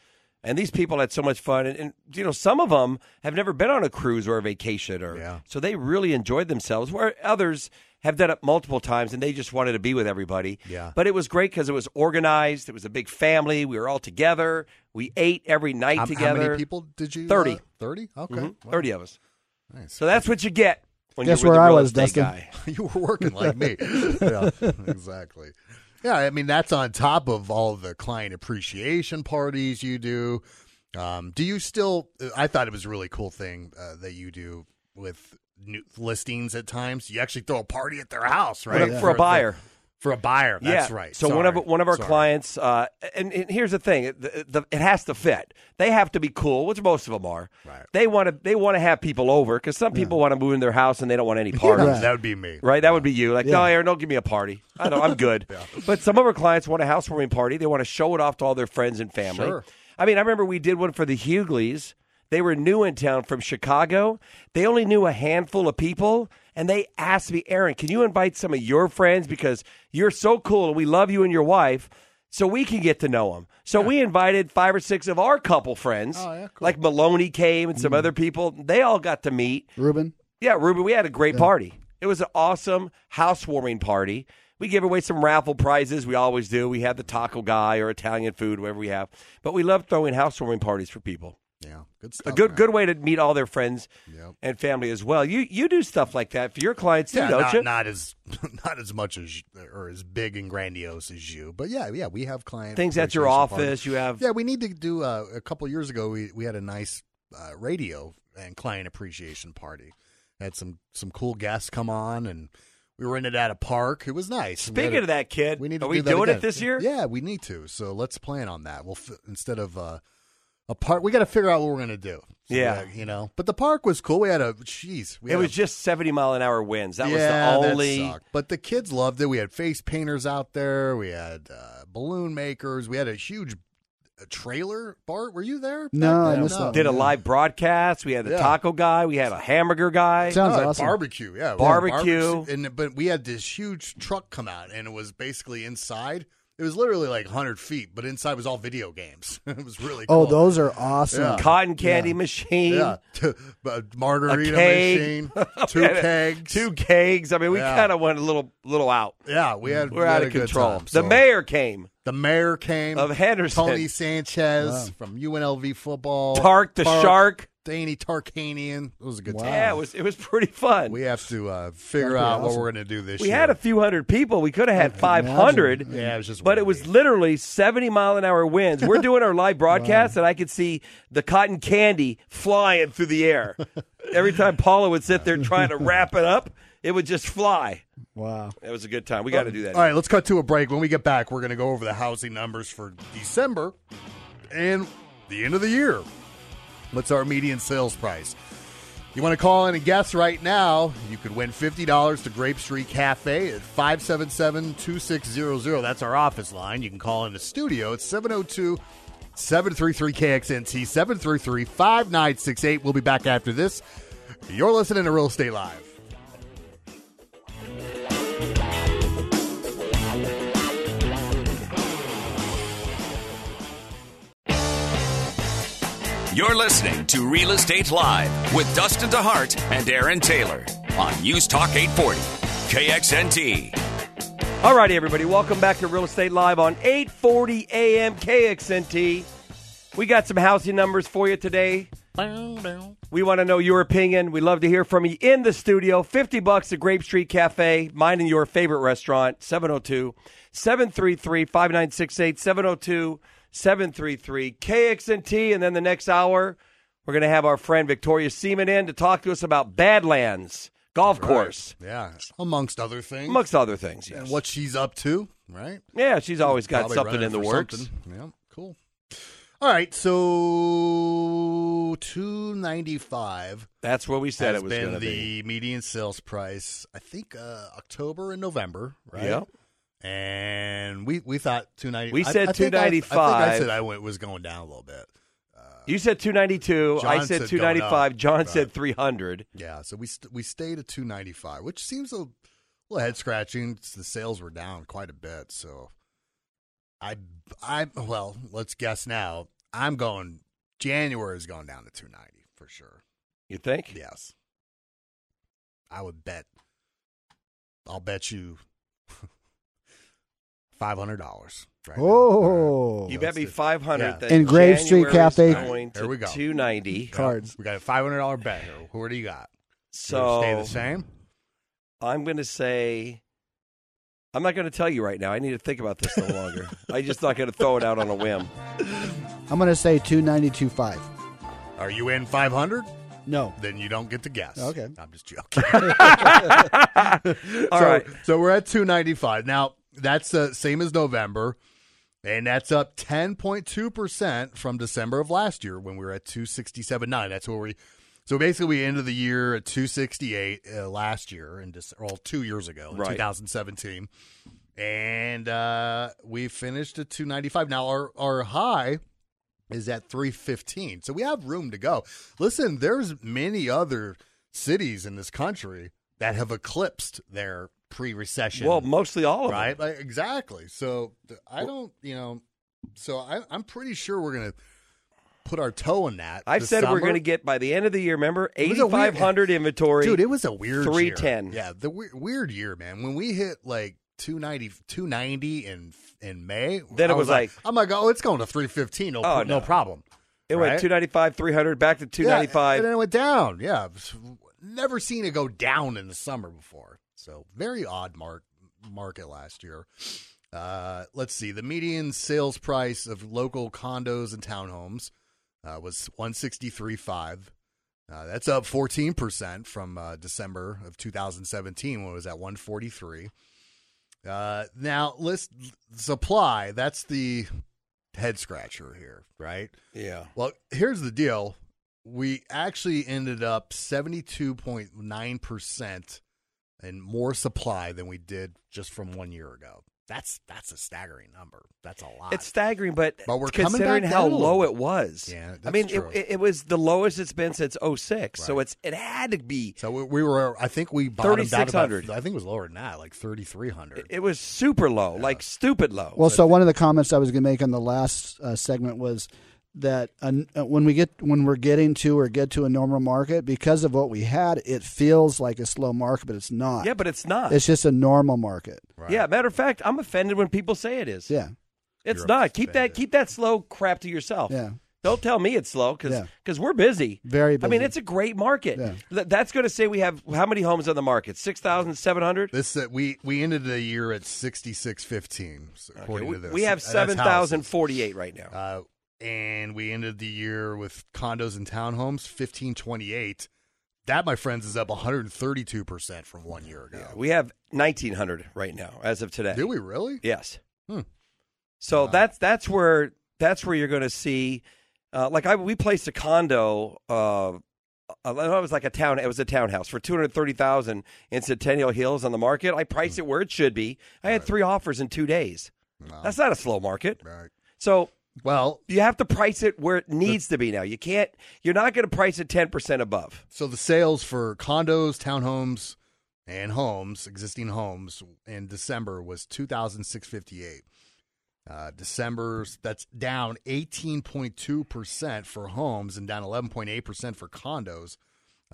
And these people had so much fun, and, and you know, some of them have never been on a cruise or a vacation, or Yeah. so they really enjoyed themselves. Where others have done it multiple times, and they just wanted to be with everybody. Yeah. but it was great because it was organized. It was a big family. We were all together. We ate every night How, together. how many people did you? 30. uh, Thirty. Okay. Mhm, Wow. Thirty of us. Nice. So that's what you get when Guess you're with where the I was, estate Dustin. guy. *laughs* you were working like me. *laughs* yeah, exactly. Yeah, I mean that's on top of all the client appreciation parties you do. Um, do you still? I thought it was a really cool thing uh, that you do with new listings at times. You actually throw a party at their house, right? For a buyer. For a buyer, that's yeah. right. So one of one of our Sorry. clients, uh, and, and here's the thing: it, the, the, it has to fit. They have to be cool, which most of them are. Right. They want to they want to have people over because some people want to move in their house and they don't want any parties. Right. that would be me. Right, that would be you. Like, no, Aaron, don't give me a party. I know, I'm good. *laughs* But some of our clients want a housewarming party. They want to show it off to all their friends and family. Sure. I mean, I remember we did one for the Hugleys. They were new in town from Chicago. They only knew a handful of people, and they asked me, Aaron, can you invite some of your friends because you're so cool and we love you and your wife, so we can get to know them. So we invited five or six of our couple friends, Oh, yeah, cool. like Maloney came and some mm. other people. They all got to meet. Ruben. Yeah, Ruben, we had a great party. It was an awesome housewarming party. We gave away some raffle prizes. We always do. We had the taco guy or Italian food, whatever we have. But we love throwing housewarming parties for people. Yeah, good A stuff. good man. good way to meet all their friends Yep. and family as well. You you do stuff like that for your clients too, Yeah, don't not, you? not as *laughs* not as much as or as big and grandiose as you, but yeah, yeah, we have clients. Things at your office. parties. You have Yeah, we need to do uh, a couple years ago. We we had a nice uh, radio and client appreciation party. Had some some cool guests come on, and we rented at a park. It was nice. Speaking a- of that, kid, we need to are do we doing again. it this year? Yeah, we need to. So let's plan on that. We'll f- instead of uh, a park, we got to figure out what we're gonna do. So Yeah. we- you know. But the park was cool. We had a jeez. It had was a- just seventy mile an hour winds. That yeah, was the only. sucked. But the kids loved it. We had face painters out there. We had uh, balloon makers. We had a huge uh, trailer. Bart, were you there? No, I then? missed that Did a live broadcast. We had the Yeah. taco guy. We had a hamburger guy. Sounds Oh, awesome. Barbecue, yeah, Barbecue. and but we had this huge truck come out, and it was basically inside. It was literally like 100 feet, but inside was all video games. *laughs* it was really oh, cool. Oh, those are awesome. Yeah. Cotton candy machine. yeah, *laughs* margarita machine, *laughs* two kegs, Two kegs. I mean, we Yeah. kind of went a little little out. Yeah, we had We're we out had of control. time, the mayor came. The mayor came. of Henderson. Tony Sanchez from UNLV football. Tark the Shark. Danny Tarkanian. It was a good Wow. time. Yeah, it was it was pretty fun. We have to uh, figure That'd be out what we're going to do this We year. We had a few hundred people. We could have had 500. Yeah, it was just But it was literally 70 mile an hour winds. We're doing our live *laughs* broadcast, and I could see the cotton candy flying through the air. Every time Paula would sit there trying to wrap it up, it would just fly. Wow. It was a good time. We got to do that. All right, let's cut to a break. When we get back, we're going to go over the housing numbers for December and the end of the year. What's our median sales price? You want to call in and guess right now? You could win $50 to Grape Street Cafe at 577 2600. That's our office line. You can call in the studio at 702 733 KXNT 733 5968. We'll be back after this. You're listening to Real Estate Live. You're listening to Real Estate Live with Dustin DeHart and Aaron Taylor on News Talk 840, KXNT. All righty, everybody. Welcome back to Real Estate Live on 840 AM KXNT. We got some housing numbers for you today. We want to know your opinion. We love to hear from you in the studio. 50 bucks at Grape Street Cafe, mine and your favorite restaurant, 702 733 5968 702 733 KXNT. And then the next hour, we're going to have our friend Victoria Seaman in to talk to us about Badlands Golf Course, Yeah, amongst other things. amongst other things. Yes. and what she's up to, right? Yeah, she's always got Probably something in the works. something. Yeah, cool. All right, so two ninety five That's what we said it was going been to the median sales price. I think uh, October and November, right? Yeah. And we we thought two ninety. We said I think I- I think I said I went was going down a little bit. Uh, you said 292. John I said said 295. up, John said 300. Yeah, so we st- we stayed at two ninety five, which seems a little head scratching. The sales were down quite a bit, so I I well, let's guess now. I'm going January is going down to two ninety for sure. You think? Yes, I would bet. I'll bet you *laughs* five hundred dollars. Right now. Oh. You bet me 500 Yeah. In Grape Street Cafe. going Here we go. 290. Cards. We got a five hundred dollar bet here. Who do you got? You So stay the same. I'm going to say I'm not going to tell you right now. I need to think about this no longer. *laughs* I'm just not going to throw it out on a whim. I'm going to say 292.5. Are you in five hundred? No. Then you don't get to guess. Okay. I'm just joking. *laughs* *laughs* All so, right. So we're at 295. Now, that's the same as November, and that's up 10.2% from December of last year when we were at 267.9. That's where we. So basically, we ended the year at 268 uh, last year, in Dec- well, two years ago, Right. 2017. And uh, we finished at 295. Now, our, our high is at 315. So we have room to go. Listen, there's many other cities in this country that have eclipsed their pre-recession. Well, mostly all of right? them. Like, exactly. So I don't, you know, so I, I'm pretty sure we're going to put our toe in that. I've this said we're going to get by the end of the year. Remember, It was 8,500 *laughs* inventory. Dude, it was a weird 310. Year. Yeah, the weird, weird year, man. When we hit like 290, 290 in in May, Then it I was like- I'm like, oh, it's going to 315. No, Oh, no no. problem. it right? went 295, 300, back to 295. Yeah, and then it went down. Yeah, never seen it go down in the summer before. So very odd mark market last year. Uh, let's see. The median sales price of local condos and townhomes uh, was one sixty three five. Uh, that's up fourteen percent from uh, December of two thousand seventeen when it was at one forty three. Uh, now, list supply. That's the head scratcher here, right? yeah. Well, here's the deal. We actually ended up 72.9% in more supply than we did just from one year ago. That's that's a staggering number. That's a lot. It's staggering, but, But we're considering how down low it was. Yeah, I mean, true. it, it was the lowest it's been since 06. So it's it had to be. so we, we were I think we bottomed 3,600. I think it was lower than that, like 3300. It was super low, like stupid low. Well, so one of the comments I was going to make on the last uh, segment was that uh, uh, when we get when we're getting to or get to a normal market because of what we had, it feels like a slow market, but it's not. yeah, but it's not. It's just a normal market. Right. Yeah, matter of fact, I'm offended when people say it is. Yeah. It's you're not. Keep that keep that slow crap to yourself. Yeah. Don't tell me it's slow because Yeah. we're busy. Very I mean, it's a great market. Yeah. Th- That's going to say we have how many homes on the market? Six thousand seven hundred. This uh, we we ended the year at sixty six fifteen. According We, to this, we have That's seven thousand houses. forty eight right now. Uh, and we ended the year with condos and townhomes fifteen twenty eight. That, my friends, is up one hundred thirty two percent from one year ago. we have nineteen hundred right now as of today. Do we really? Yes. Hmm. So that's that's where that's where you're going to see, uh, like I we placed a condo. Uh, it was like a town. It was a townhouse for two hundred thirty thousand in Centennial Hills on the market. I priced it where it should be. I had three offers in two days. Wow. That's not a slow market. Right. So Well, you have to price it where it needs to be. Now you can't. You're not going to price it ten percent above. so the sales for condos, townhomes, and homes, existing homes, in December was two thousand six fifty eight. Uh, December's that's down eighteen point two percent for homes and down eleven point eight percent for condos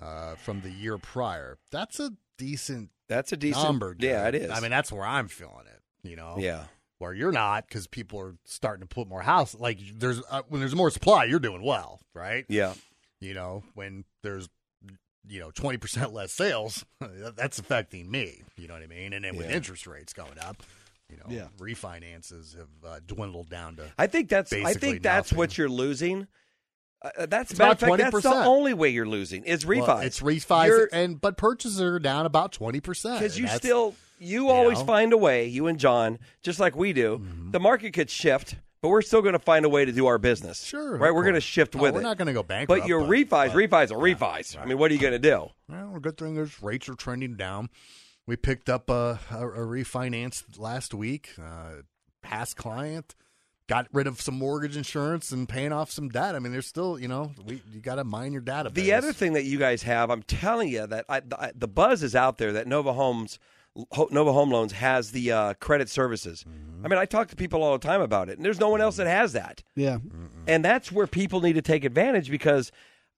uh, from the year prior. That's a decent That's a decent number. dude. Yeah, it is. I mean, that's where I'm feeling it. You know, yeah. Where you're not because people are starting to put more house. Like there's uh, when there's more supply, you're doing well, right? Yeah. You know, when there's you know twenty percent less sales, *laughs* that's affecting me. You know what I mean? And then with Yeah. interest rates going up, you know, Yeah. refinances have uh, dwindled down to. I think that's. I think that's nothing. what you're losing. Uh, that's about fact, That's the 20%. only way you're losing is refis. Well, it's refis, You're- and but purchases are down about twenty percent because you still you always know? find a way. You and John, just like we do. Mm-hmm. The market could shift, but we're still going to find a way to do our business. Sure, right? We're going to shift with we're it. not going to go bankrupt. but your but- refis, but- refis are refis. I mean, what are you going to do? Well, good thing is rates are trending down. We picked up a, a, a refinance last week. Uh, past client got rid of some mortgage insurance and paying off some debt. I mean, there's still, you know, we you got to mine your database. The other thing that you guys have, I'm telling you that I, the, the buzz is out there that Nova Homes, Nova Home Loans has the uh, credit services. Mm-hmm. I mean, I talk to people all the time about it, and there's no one else that has that. Yeah. And that's where people need to take advantage because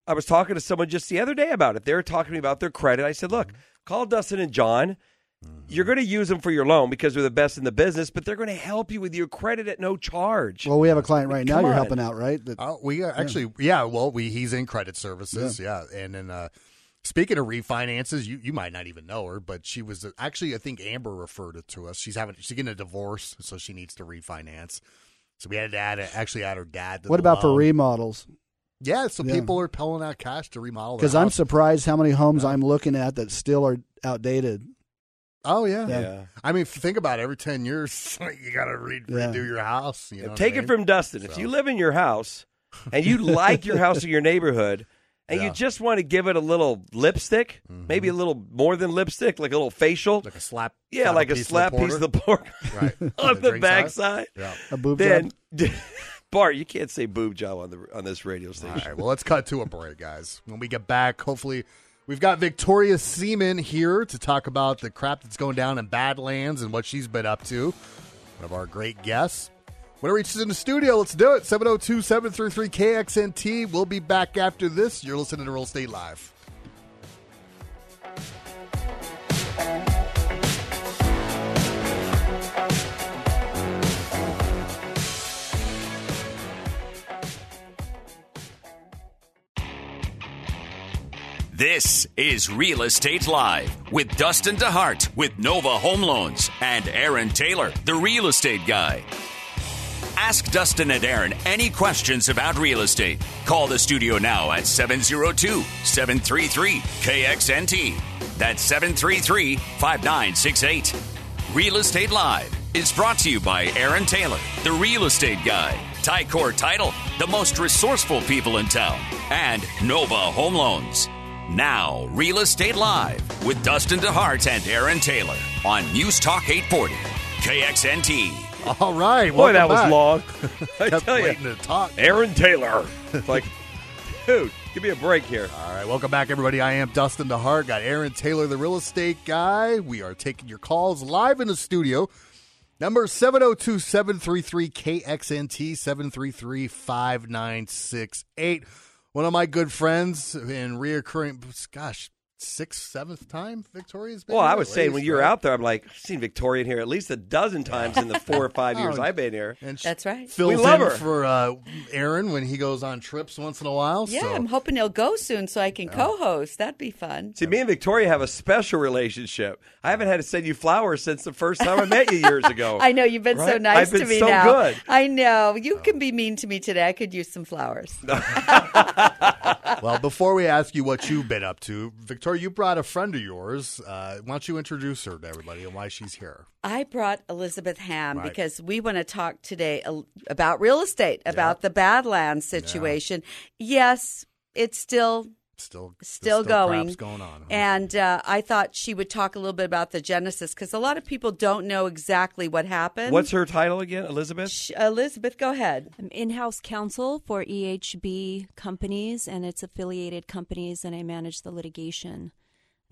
I was talking to someone just the other day about it. They were talking to me about their credit. I said, look, call Dustin and John. You're mm-hmm. going to use them for your loan because they're the best in the business, but they're going to help you with your credit at no charge. Well, we have a client right now Come you're on. helping out, right? That, Oh, we uh, are actually, yeah. Well, we he's in credit services, yeah. And then uh, speaking of refinances, you you might not even know her, but she was uh, actually, I think Amber referred it to us. She's having she's getting a divorce, so she needs to refinance. So we had to add actually add her dad. To what the about for loan. remodels? Yeah, so Yeah. people are pulling out cash to remodel. their Because I'm house. surprised how many homes I'm looking at that still are outdated. Oh yeah. Yeah. I mean, if you think about it, every ten years *laughs* you got to re- Yeah. redo your house. You know Take I it mean? from Dustin. If you live in your house and you like your house or your neighborhood, and you just want to give it a little lipstick, mm-hmm. maybe a little more than lipstick, like a little facial, like a slap. yeah, like a piece slap of the piece of the pork *laughs* Right. *laughs* on the drink backside. Yeah. A boob Then, job. Bart, you can't say boob job on the on this radio station. All right, Well, let's cut to a break, guys. When we get back, hopefully, we've got Victoria Seaman here to talk about the crap that's going down in Badlands and what she's been up to. One of our great guests. When it reaches in the studio, let's do it. 702 733 KXNT. We'll be back after this. You're listening to Real Estate Live. This is Real Estate Live with Dustin DeHart with Nova Home Loans and Aaron Taylor, the real estate guy. Ask Dustin and Aaron any questions about real estate. Call the studio now at 702 733 KXNT. That's 733 5968. Real Estate Live is brought to you by Aaron Taylor, the real estate guy, Ticor Title, the most resourceful people in town, and Nova Home Loans. Now, Real Estate Live with Dustin DeHart and Aaron Taylor on News Talk 840, KXNT. All right. Boy, welcome that was long. *laughs* I Kept tell you, waiting to talk. Aaron Taylor. It's *laughs* like, dude, give me a break here. All right, welcome back, everybody. I am Dustin DeHart. Got Aaron Taylor, the real estate guy. We are taking your calls live in the studio. Number 702 733 KXNT 733 5968. One of my good friends and reoccurring, gosh, sixth, seventh time Victoria's been Well, I here, was at saying least, when you were right? out there, I'm like, I've seen Victoria in here at least a dozen times in the four or five *laughs* years Oh, I've been here. And That's right. Fills We love in her. for uh, Aaron when he goes on trips once in a while. Yeah, so. I'm hoping he'll go soon so I can co-host. That'd be fun. See, me and Victoria have a special relationship. I haven't had to send you flowers since the first time I met you years ago. *laughs* I know you've been so nice I've been to me so now. good. I know you can be mean to me today. I could use some flowers. *laughs* well, before we ask you what you've been up to, Victoria, you brought a friend of yours. Uh, why don't you introduce her to everybody and why she's here? I brought Elizabeth Ham Right. because we want to talk today about real estate, about the Badlands situation. Yes, it's still Still, there's still going. going on. huh? And uh, I thought she would talk a little bit about the genesis because a lot of people don't know exactly what happened. What's her title again, Elizabeth? Sh- Elizabeth? Go ahead. I'm in-house counsel for EHB companies and its affiliated companies, and I manage the litigation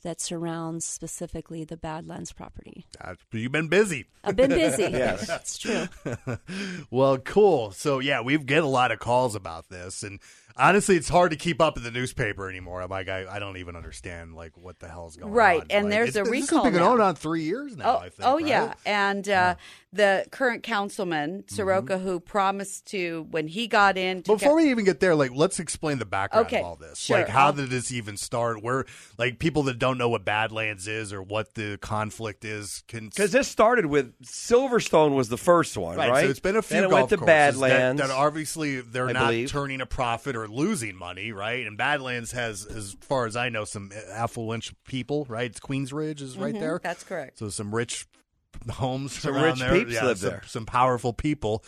that surrounds specifically the Badlands property. Uh, you've been busy. I've been busy. *laughs* Yes. it's true. *laughs* well, cool. So yeah, we get a lot of calls about this, and honestly, it's hard to keep up in the newspaper anymore. I'm like, I, I don't even understand like what the hell's going Right, on. Right, and Like, there's it's- a this has recall been now. going on three years now. Oh, I think. oh right? yeah, and uh, the current councilman Seroka, who promised to when he got in. To Before get- we even get there, like let's explain the background Okay, of all this. sure. Like how did this even start? Where like people that don't know what Badlands is or what the conflict is can Because this started with Silverstone was the first one, right? So it's been a few Then it golf went to courses Badlands. that, that obviously they're I not believe. turning a profit or losing money, right? And Badlands has, as far as I know, some affluent people, right? It's Queensridge is right there. Mm-hmm, that's correct. So some rich homes, Some around rich there. peeps yeah, live some, there. Some powerful people,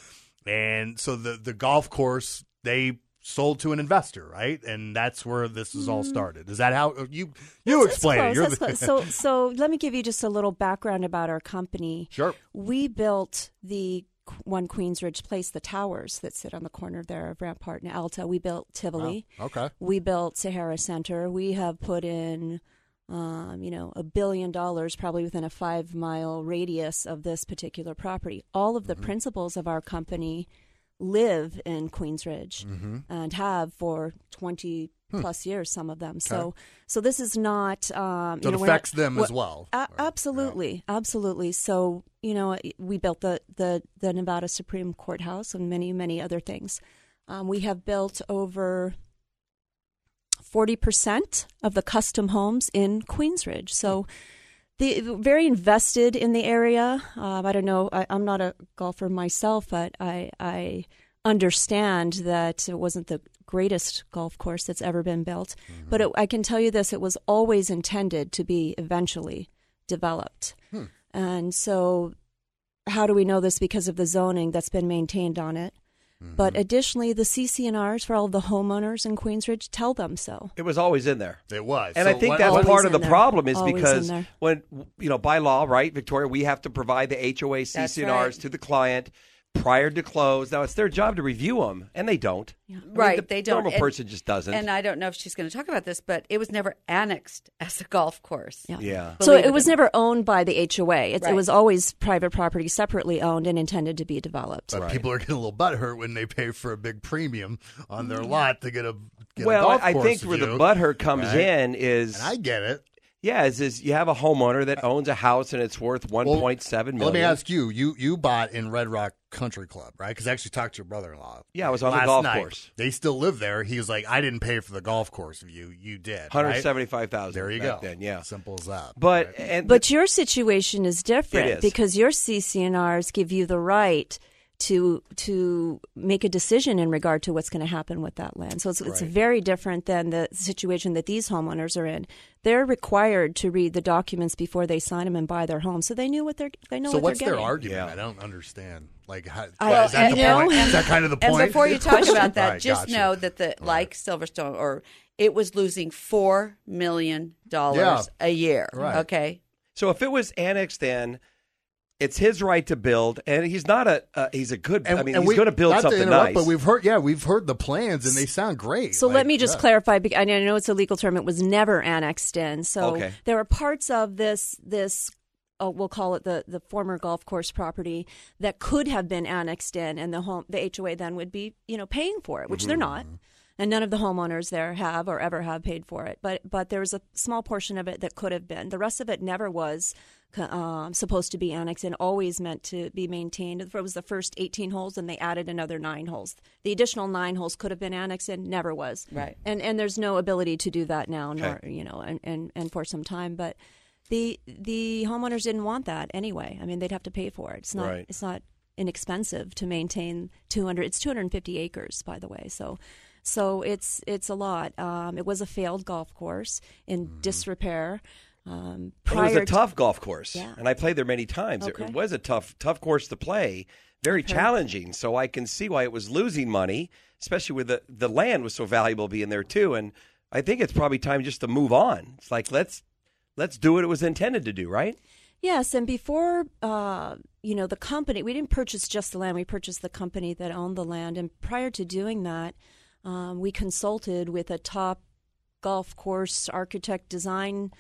and so the the golf course they sold to an investor, right? And that's where this has all started. Is that how you you That's- explain it? that's You're close, the- that's. So, so let me give you just a little background about our company. sure. We built the One Queensridge Place, the towers that sit on the corner there of Rampart and Alta. We built Tivoli. Oh, okay. We built Sahara Center. We have put in, um, you know, a billion dollars probably within a five mile radius of this particular property. All of the principals of our company live in Queensridge and have for 20 plus years, some of them. So, so this is not, um, So you it know, not- affects them as well. a- absolutely, absolutely. So you know, we built the the the Nevada Supreme Courthouse and many many other things. Um, we have built over forty percent of the custom homes in Queensridge. So. The, very invested in the area. Um, I don't know. I, I'm not a golfer myself, but I, I understand that it wasn't the greatest golf course that's ever been built. Mm-hmm. But it, I can tell you this: it was always intended to be eventually developed. Hmm. And so, how do we know this? Because of the zoning that's been maintained on it. Mm-hmm. But additionally, the CCNRs for all the homeowners in Queensridge tell them so. It was always in there. It was, And So I think what- that's part of the there. problem is Always because when you know by law, right, Victoria, we have to provide the HOA CCNRs right. to the client prior to close. Now it's their job to review them, and they don't. I mean, Right, the they don't. Normal And- person just doesn't. And I don't know if she's going to talk about this, but it was never annexed as a golf course. Yeah. yeah. So Believe it was or never owned by the HOA. It, Right. it was always private property, separately owned and intended to be developed. But people are getting a little butthurt when they pay for a big premium on their lot to get a get a well, golf I think where the butthurt comes right? in is And I get it. Yeah, is, is you have a homeowner that uh, owns a house and it's worth one Well, point seven million. Let me ask you: you you bought in Red Rock Country Club, right? Because I actually talked to your brother-in-law. Yeah, I was on the last golf night. course. They still live there. He was like, "I didn't pay for the golf course view. You You did." One hundred seventy-five thousand. right? There you back go. Then, yeah. simple as that. But right? and But your situation is different It is. because your CCNRs give you the right to to make a decision in regard to what's going to happen with that land. So it's, it's very different than the situation that these homeowners are in. They're required to read the documents before they sign them and buy their home, so they knew what they're they know so what what's they're their getting. argument? Yeah. I don't understand. Like, how, I- is that and the you know, point? and- is that kind of the point? *laughs* And point? before you talk about that, All right, just gotcha. know that the like Silverstone or it was losing four million dollars Yeah. a year. Right. Okay. So if it was annexed in, it's his right to build, and he's not a uh, he's a good. I mean, he's we- going to build something interrupt, nice. But we've heard, yeah, we've heard the plans, and they sound great. So Like, let me just yeah. clarify. bec- I know it's a legal term. It was never annexed in. So Okay. there are parts of this this. Uh, we'll call it the, the former golf course property that could have been annexed in, and the home the HOA then would be you know paying for it, which they're not. and none of the homeowners there have or ever have paid for it. But but there was a small portion of it that could have been. The rest of it never was um, supposed to be annexed and always meant to be maintained. It was the first 18 holes, and they added another nine holes. The additional nine holes could have been annexed and never was. Right. And and there's no ability to do that now, nor you know, and, and, and for some time. But the the homeowners didn't want that anyway. I mean, they'd have to pay for it. It's not Right. it's not inexpensive to maintain 200. It's 250 acres, by the way. So. So it's it's a lot. Um, it was a failed golf course in disrepair. Um, It was a to- tough golf course, Yeah. and I played there many times. It- Okay. It, was a tough, tough course to play. Very challenging. So I can see why it was losing money, especially with the the land was so valuable being there too. And I think it's probably time just to move on. It's like let's let's do what it was intended to do, right? Yes, and before uh, you know the company, we didn't purchase just the land; we purchased the company that owned the land. And prior to doing that, um, we consulted with a top golf course architect design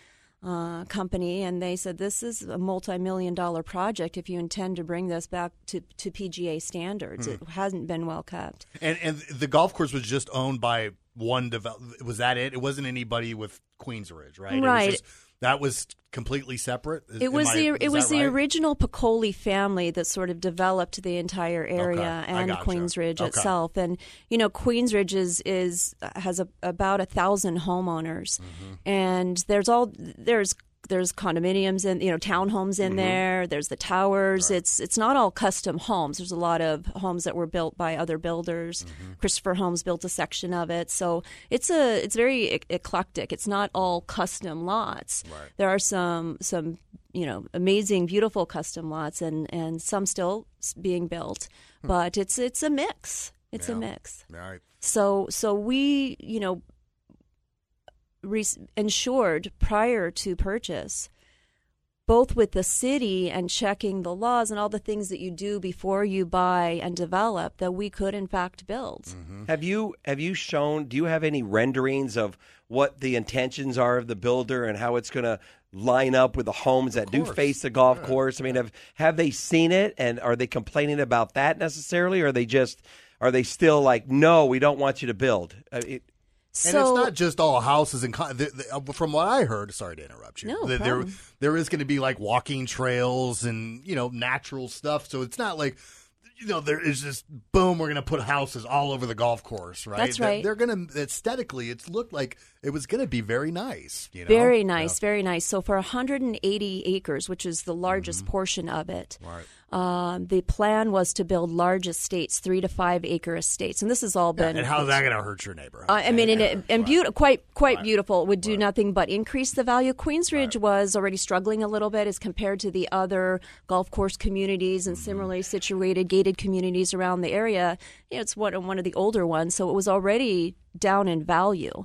uh, company, and they said this is a multi-million dollar project if you intend to bring this back to, to PGA standards. It hasn't been well kept. And and the golf course was just owned by one develop. Was that it? It wasn't anybody with Queensridge, right? It was Right. just- that was completely separate. Is- It was I- the it was the right? original Peccole family that sort of developed the entire area Okay, and gotcha. Queensridge Okay. itself. And you know, Queensridge is is has a, about a thousand homeowners, Mm-hmm. and there's all there's there's condominiums and you know townhomes in Mm-hmm. there. There's the towers. It's it's not all custom homes. There's a lot of homes that were built by other builders. Mm-hmm. Christopher Homes built a section of it, so it's a it's very e- eclectic. It's not all custom lots. There are some some you know amazing, beautiful custom lots, and and some still being built, but it's it's a mix. It's a Hmm. Mix. Right. So so we you know re- ensured prior to purchase both with the city and checking the laws and all the things that you do before you buy and develop that we could in fact build. Have you have you shown? Do you have any renderings of what the intentions are of the builder and how it's going to line up with the homes that do face the golf course? I mean, have have they seen it and are they complaining about that necessarily, or are they just are they still like, no, we don't want you to build? Uh, it, And it's not just all houses and con- the, the, uh, from what I heard. Sorry to interrupt you. No the, there there is going to be like walking trails and you know natural stuff. So it's not like you know there is just boom. We're going to put houses all over the golf course, right? That's They're- right. They're, going to aesthetically. It's looked like it was going to be very nice. You know? Very nice, very nice. So for 180 acres, which is the largest Mm-hmm. portion of it, Right. Um, the plan was to build large estates, three to five acre estates, and this has all Yeah, been. and how's that going to hurt your neighbor? Uh, I mean, and, and, and quite quite beautiful. Would do nothing but increase the value. Queensridge was already struggling a little bit as compared to the other golf course communities Mm-hmm. and similarly situated gated communities around the area. You know, it's one one of the older ones, so it was already down in value.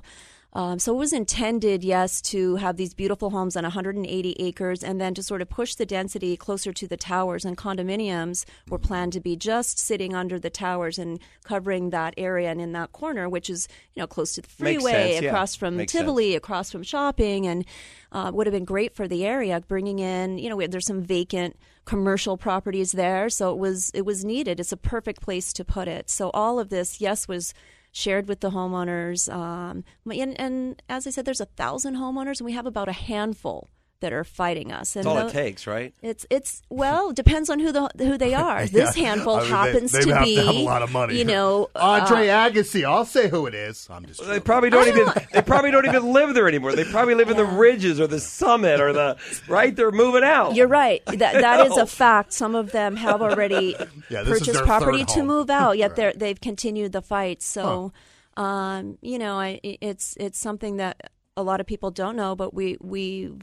Um, so it was intended, yes, to have these beautiful homes on 180 acres, and then to sort of push the density closer to the towers. And condominiums were planned to be just sitting under the towers and covering that area and in that corner, which is you know close to the freeway, sense, yeah. across from Makes Tivoli, across from shopping, and uh, would have been great for the area. Bringing in, you know, we- there's some vacant commercial properties there, so it was it was needed. It's a perfect place to put it. So all of this, yes, was shared with the homeowners. Um, and, and as I said, there's a thousand homeowners, and we have about a handful that are fighting us. And that's all tho- it takes, right? It's it's well depends on who the who they *laughs* are. This Yeah. handful I mean, happens they to have be to have a lot of money. You know, *laughs* Andre uh, Agassi. I'll say who it is. I'm just. They probably don't even. don't- They probably don't even live there anymore. They probably live in the ridges or the summit or the right. They're moving out. You're right. *laughs* That that is a fact. Some of them have already Yeah, purchased property to move out, yet they're, they've continued the fight. So, um, you know, I, it's it's something that a lot of people don't know, but we we've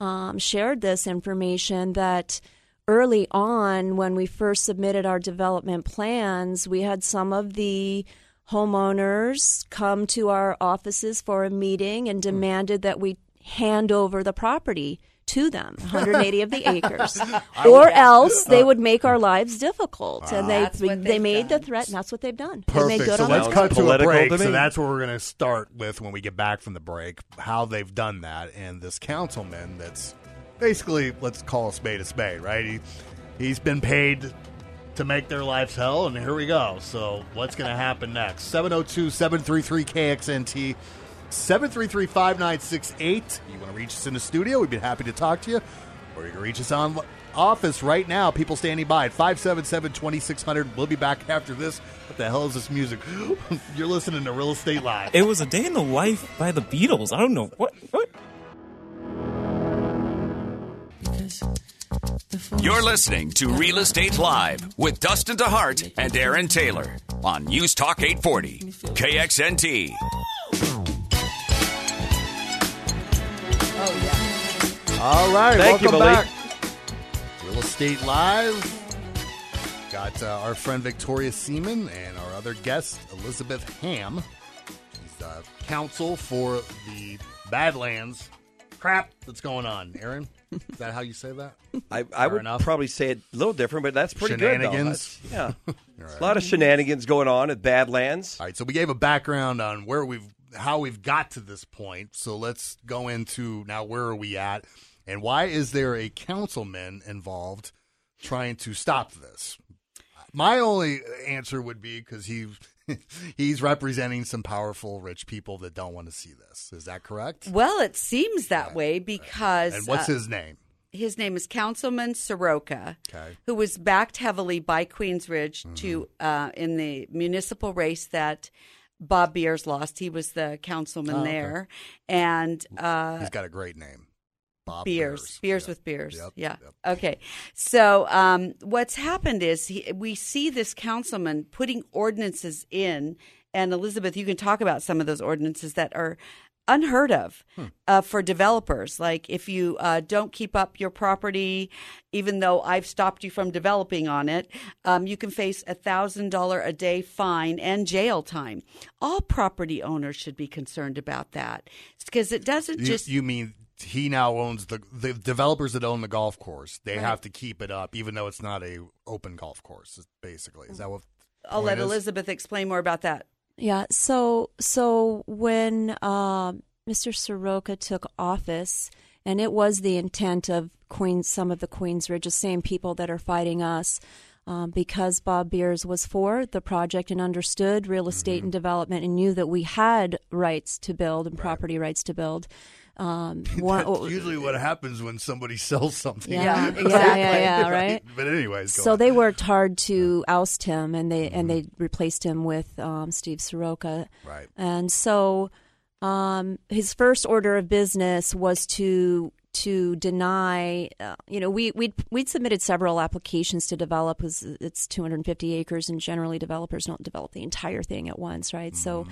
um, shared this information that early on when we first submitted our development plans, we had some of the homeowners come to our offices for a meeting and demanded that we hand over the property to them 180 of the *laughs* acres or else they uh, would make our lives difficult and they That's what they they've made the done. threat and that's what they've done they made Perfect. good So on let's Sounds cut to a political break. to So that's what we're going to start with when we get back from the break. How they've done that, and this councilman that's basically let's call a spade a spade, right? He he's been paid to make their lives hell, and here we go. So, what's going to happen next? 702 733 KXNT, 733 5968. You want to reach us in the studio? We'd be happy to talk to you. Or you can reach us on office right now. People standing by at 577 2600. We'll be back after this. What the hell is this music? *laughs* You're listening to Real Estate Live. It was a day in the life by the Beatles. I don't know what. what? You're listening to Real Estate Live with Dustin DeHart and Aaron Taylor on News Talk 840, KXNT. All right, Thank you, welcome Malik. back. Real Estate Live. Got uh, our friend Victoria Seaman and our other guest Elizabeth Ham. She's uh, counsel for the Badlands crap that's going on. Aaron, is that how you say that? *laughs* I, I would enough. probably say it a little different, but that's pretty Shenanigans. good. Though. That's- yeah, *laughs* a lot of shenanigans going on at Badlands. All right, so we gave a background on where we've how we've got to this point. So let's go into now where are we at and why is there a councilman involved trying to stop this? My only answer would be because he *laughs* he's representing some powerful rich people that don't want to see this. Is that correct? Well, it seems that way because And what's uh, his name? his name is Councilman Seroka, Okay. who was backed heavily by Queensridge to Mm-hmm. uh, in the municipal race that Bob Beers lost. He was the councilman Oh, okay. there, and uh, He's got a great name. Bob beers, beers Yep. with beers. Yep, Yeah. yep. Okay. So um, what's happened is he, we see this councilman putting ordinances in, and Elizabeth, you can talk about some of those ordinances that are unheard of Hmm. uh, for developers. Like if you uh, don't keep up your property, even though I've stopped you from developing on it, um, you can face a thousand dollar a day fine and jail time. All property owners should be concerned about that because it doesn't You, just you mean he now owns the the developers that own the golf course? They Right. have to keep it up, even though it's not a open golf course. Basically, is that what? I'll let is? Elizabeth explain more about that. Yeah. So so when uh, Mr. Seroka took office, and it was the intent of Queens, some of the Queensridge, the same people that are fighting us. Um, because Bob Beers was for the project and understood real estate Mm-hmm. and development and knew that we had rights to build and property rights to build. Um, *laughs* one, That's usually what happens when somebody *laughs* sells something. Yeah, Yeah, *laughs* yeah, exactly. yeah, yeah, right. But anyways, go so on. they worked hard to oust him, and they and they Mm-hmm. replaced him with um, Steve Seroka. Right. And so, um, his first order of business was to to deny. Uh, you know, we we we'd submitted several applications to develop because it's 250 acres, and generally developers don't develop the entire thing at once, right? So,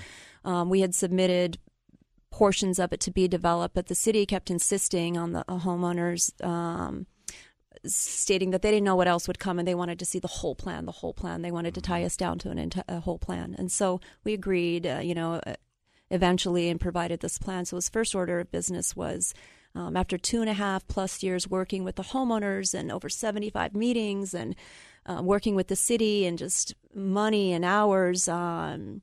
um, we had submitted portions of it to be developed, but the city kept insisting on the uh, homeowners. Um, stating that they didn't know what else would come and they wanted to see the whole plan, the whole plan. They wanted to tie us down to an enti- a whole plan. And so we agreed, uh, you know, uh, eventually and provided this plan. So his first order of business was um, after two and a half plus years working with the homeowners and over 75 meetings and uh, working with the city and just money and hours. Um,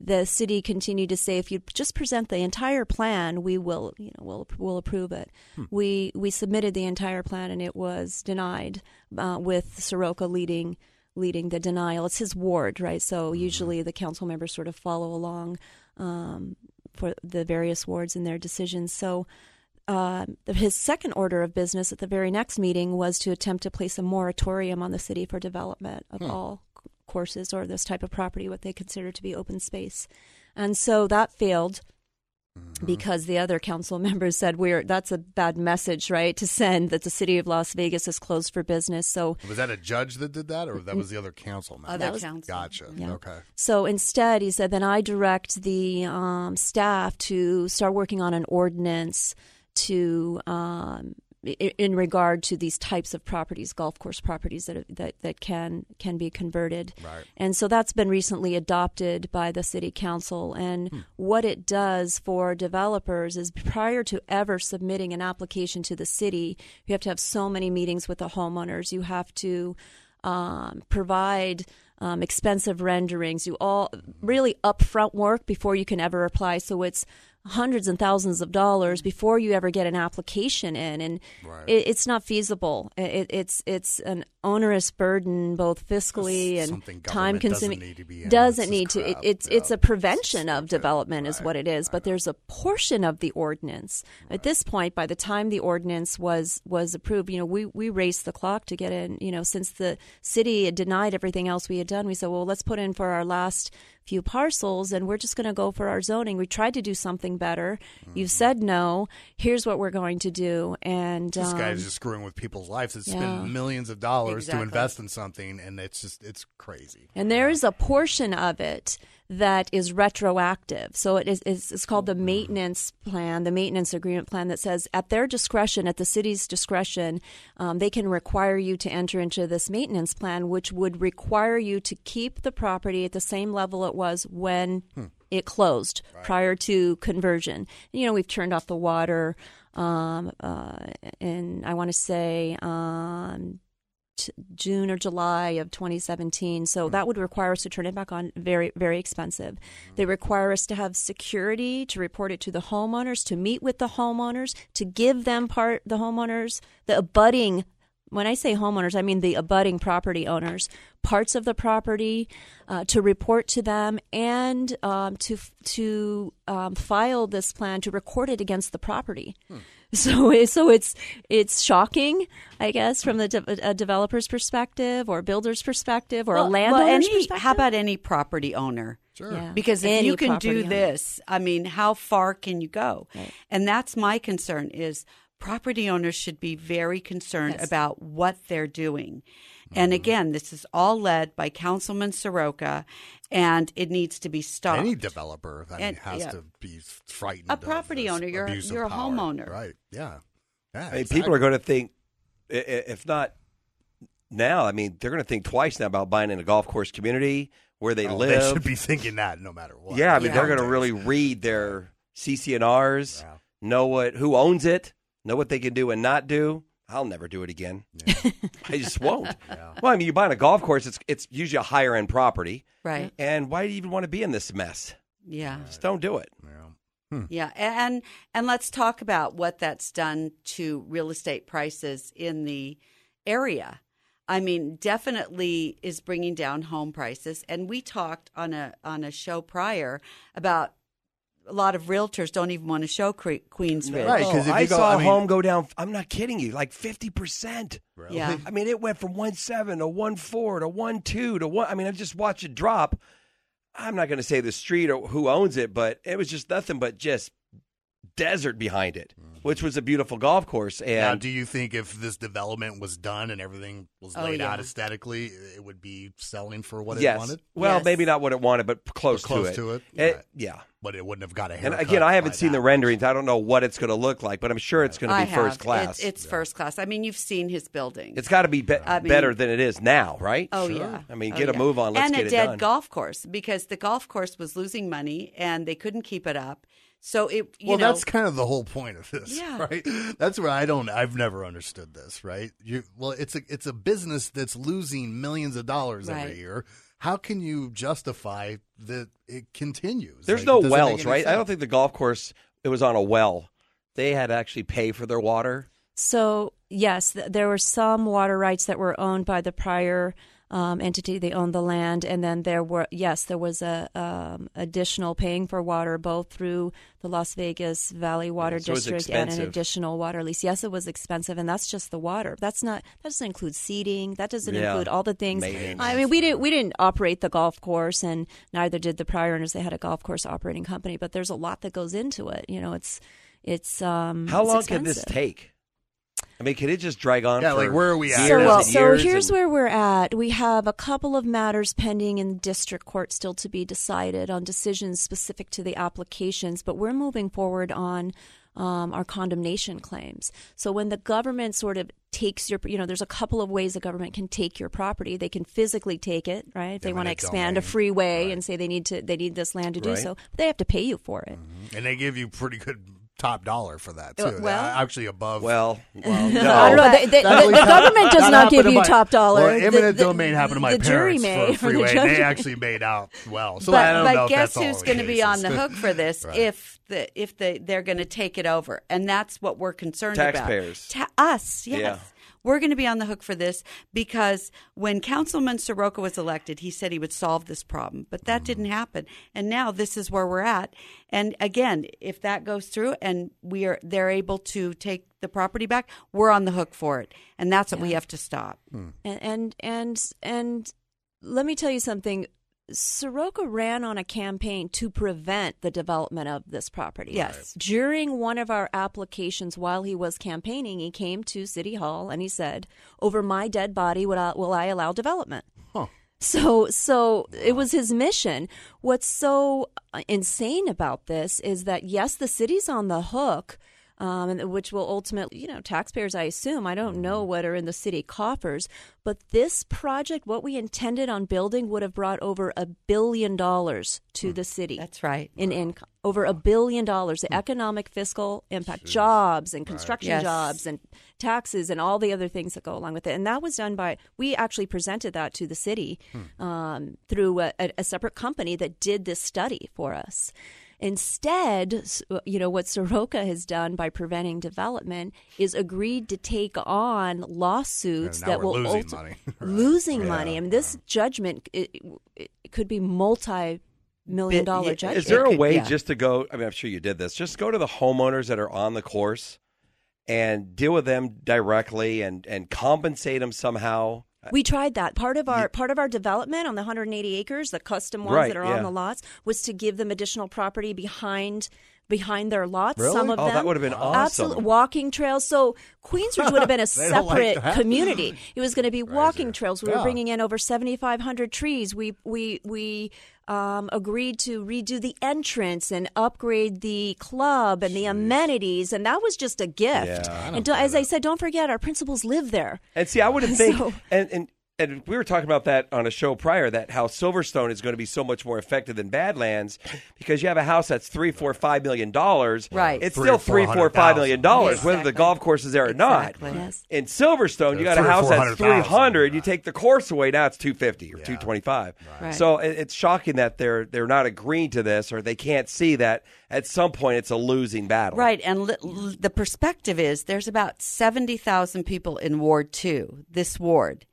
the city continued to say, if you just present the entire plan, we will, you know, we'll we'll approve it. We we submitted the entire plan and it was denied, uh, with Seroka leading leading the denial. It's his ward, right? So usually the council members sort of follow along um, for the various wards in their decisions. So. Uh, his second order of business at the very next meeting was to attempt to place a moratorium on the city for development of all c- courses or this type of property, what they consider to be open space. And so that failed because the other council *laughs* members said we're that's a bad message, right, to send that the city of Las Vegas is closed for business. So was that a judge that did that, or that was the other council member? Other was- council. Gotcha. Yeah. Okay. So instead, he said, then I direct the um, staff to start working on an ordinance to. Um, in regard to these types of properties, golf course properties that that that can can be converted, Right. and so that's been recently adopted by the city council. And what it does for developers is prior to ever submitting an application to the city, you have to have so many meetings with the homeowners. You have to um, provide um, expensive renderings. You all really upfront work before you can ever apply. So it's hundreds and thousands of dollars before you ever get an application in, and it, it's not feasible. It, it's it's an onerous burden, both fiscally and time government doesn't consuming. need to. Doesn't need to. It, it's Yeah. it's a prevention of development, is what it is. But there's a portion of the ordinance. At this point, by the time the ordinance was was approved, you know, we we raced the clock to get in. You know, since the city had denied everything else we had done, we said, well, let's put in for our last few parcels and we're just going to go for our zoning. We tried to do something better. You've Mm-hmm. said no. Here's what we're going to do. And This um, guy's just screwing with people's lives. It's yeah. spend millions of dollars Exactly. to invest in something, and it's just it's crazy. And there is a portion of it that is retroactive. So it is it's, it's called the maintenance plan, the maintenance agreement plan that says at their discretion, at the city's discretion, um, they can require you to enter into this maintenance plan, which would require you to keep the property at the same level it was when it closed prior to conversion. You know, we've turned off the water. Um, uh, and I want to say um, June or July of 2017. So that would require us to turn it back on. Very, very expensive. They require us to have security to report it to the homeowners, to meet with the homeowners, to give them part the homeowners the abutting. When I say homeowners, I mean the abutting property owners, parts of the property, uh, to report to them and um, to to um, file this plan to record it against the property. *laughs* So, so it's it's shocking, I guess, from the de- a developer's perspective, or builder's perspective, or a Well- landowner's well, any, perspective. How about any property owner? Sure. Yeah. Because if Any you can do owner. this, I mean, how far can you go? Right. And that's my concern is property owners should be very concerned Yes. about what they're doing. And again, this is all led by Councilman Seroka, and it needs to be stopped. Any developer, I mean, And- has yeah. to be frightened. A of property this owner, you're- you're a power. homeowner. right? Yeah, yeah. I mean, people are going to think, i- i- if not now, I mean, they're going to think twice now about buying in a golf course community where they Oh, live. They should be thinking that no matter what. yeah, I mean, Yeah. they're going to really read their CC&Rs, Yeah. know what who owns it, know what they can do and not do. I'll never do it again. *laughs* I just won't. *laughs* Well, I mean, you buy in a golf course, it's it's usually a higher end property, right? and why do you even want to be in this mess? Yeah. Just don't do it. Yeah. Hmm. Yeah, and and let's talk about what that's done to real estate prices in the area. I mean, definitely is bringing down home prices. And we talked on a on a show prior about a lot of realtors don't even want to show Cre- Queensridge. Right, oh, 'cause if I you go- saw I a mean- home go down. I'm not kidding you, like fifty percent. Really? Yeah. I mean, it went from one seven to one four to one two to one. I mean, I just watched it drop. I'm not going to say the street or who owns it, but it was just nothing but just desert behind it, mm. Which was a beautiful golf course. Now, And do you think if this development was done and everything was Oh, laid out aesthetically, it would be selling for what yes, it wanted? well, Yes. maybe not what it wanted, but close, close to to it. it? Right. Yeah. But it wouldn't have got a And again, I haven't seen that the much. renderings. I don't know what it's going to look like, but I'm sure it's going to I be first class. It's, it's first class. I mean, you've seen his building. it's got to be, be- I mean- better than it is now, right? Oh yeah. I mean, Oh, get a yeah. move on. Let's and get a it dead done. golf course because the golf course was losing money and they couldn't keep it up. So it. You well, know, that's kind of the whole point of this, Yeah. *laughs* right? That's where I don't. I've never understood this, right? You well, it's a it's a business that's losing millions of dollars Right. every year. How can you justify that it continues? There's Like, no it doesn't make wells, any right? I don't think the golf course it was on a well. They had to actually pay for their water. So yes, th- there were some water rights that were owned by the prior um, entity. They owned the land, and then there were yes, there was a um, additional paying for water both through the Las Vegas Valley Water So District and an additional water lease. Yes, it was expensive, and that's just the water. That's not that doesn't include seating. That doesn't Yeah. include all the things. Maintenance. I mean, we didn't we didn't operate the golf course, and neither did the prior owners. They had a golf course operating company, but there's a lot that goes into it. You know, it's it's um. How it's long can this take? I mean, can it just drag on? Yeah, for like, where are we at? So, well, so here's and- where we're at. We have a couple of matters pending in district court still to be decided on decisions specific to the applications, but we're moving forward on um, our condemnation claims. So when the government sort of takes your, you know, there's a couple of ways the government can take your property. They can physically take it, right? If they want to Eminent expand a freeway Right. and say they need to, they need this land to do so, but they have to pay you for it. and they give you pretty good top dollar for that too. Uh, well- Uh, actually above. Well, *laughs* well, I don't no. know. The, the- That the- the government does that not give you my- top dollar. Well, The- eminent the- domain happened to my the jury parents may, for *laughs* a or the they actually made out well. So but I don't but know if guess that's who's going to be on the hook for this *laughs* Right. if the if the they're going to take it over, and that's what we're concerned Taxpayers. about. Ta- us, yes. Yeah. We're going to be on the hook for this because when Councilman Seroka was elected, he said he would solve this problem, but that didn't mm-hmm. happen. And now this is where we're at. And again, if that goes through and we are they're able to take the property back, we're on the hook for it, and that's what we have to stop. Mm. and and and and let me tell you something. Seroka ran on a campaign to prevent the development of this property. Yes. During one of our applications while he was campaigning, he came to City Hall and he said, "Over my dead body will I, will I allow development?" So, so it was his mission. What's so uh, insane about this is that yes, the city's on the hook, um, and which will ultimately, you know, taxpayers. I assume I don't know what are in the city coffers, but this project, what we intended on building, would have brought over a billion dollars to the city That's right. in income. Over a billion dollars, the economic fiscal impact, jobs and construction Yes. jobs and taxes and all the other things that go along with it. And that was done by, we actually presented that to the city um, through a, a, a separate company that did this study for us. Instead, you know, what Seroka has done by preventing development is agreed to take on lawsuits And that will losing ulti- money. *laughs* Right. losing money. I mean, this judgment it, it could be multi million dollar judgment. Is there a way yeah. just to go? I mean, I'm sure you did this. Just go to the homeowners that are on the course and deal with them directly and and compensate them somehow. We tried that. Part of our part of our development on the 180 acres, the custom ones Right, that are yeah. on the lots, was to give them additional property behind behind their lots. Really? Some of Oh, them, that would have been awesome. Absolute walking trails. So Queensridge would have been a *laughs* don't like separate community. *laughs* It was going to be walking trails. We were bringing in over 7,500 trees. We we we um, agreed to redo the entrance and upgrade the club and the amenities, and that was just a gift. Yeah. and do, as I said, don't forget our principals live there. And see, I wouldn't *laughs* think, So- and, and and we were talking about that on a show prior that how Silverstone is going to be so much more effective than Badlands because you have a house that's three, four, five million dollars. Right. It's Three still or three, four four, hundred five million dollars, thousand. whether the golf course is there or not. Exactly. Yes. In Silverstone, you got a house that's 400,000. three hundred. You take the course away, now it's two fifty or two twenty five. Right. So it's shocking that they're they're not agreeing to this or they can't see that at some point it's a losing battle. Right, and li- l- the perspective is there's about seventy thousand people in Ward Two, this ward,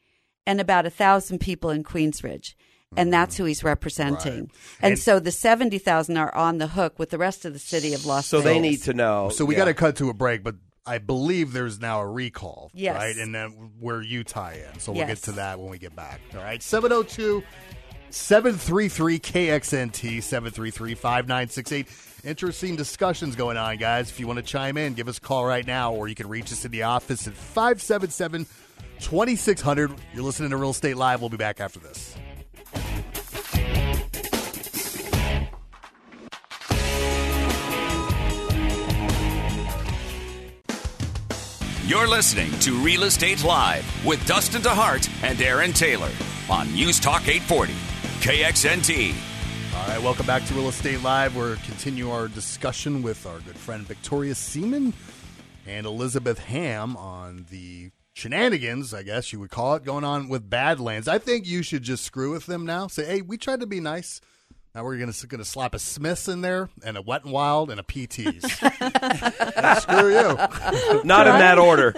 and about a thousand people in Queensridge, and that's who he's representing. And, And- so the seventy thousand are on the hook with the rest of the city of Los Angeles. So they need to know. So we yeah. got to cut to a break, but I believe there's now a recall, Yes. right? And then where you tie in. So we'll Yes. get to that when we get back. All right. 702 733 KXNT 733 5968. Interesting discussions going on, guys. If you want to chime in, give us a call right now, or you can reach us in the office at 577 2600. You're listening to Real Estate Live. We'll be back after this. You're listening to Real Estate Live with Dustin DeHart and Aaron Taylor on News Talk 840, KXNT. All right, welcome back to Real Estate Live. We're continue our discussion with our good friend Victoria Seaman and Elizabeth Ham on the shenanigans, I guess you would call it, going on with Badlands. I think you should just screw with them now. Say, hey, we tried to be nice. Now we're gonna gonna slap a Smiths in there and a Wet and Wild and a PTs. *laughs* Screw you. not in that order.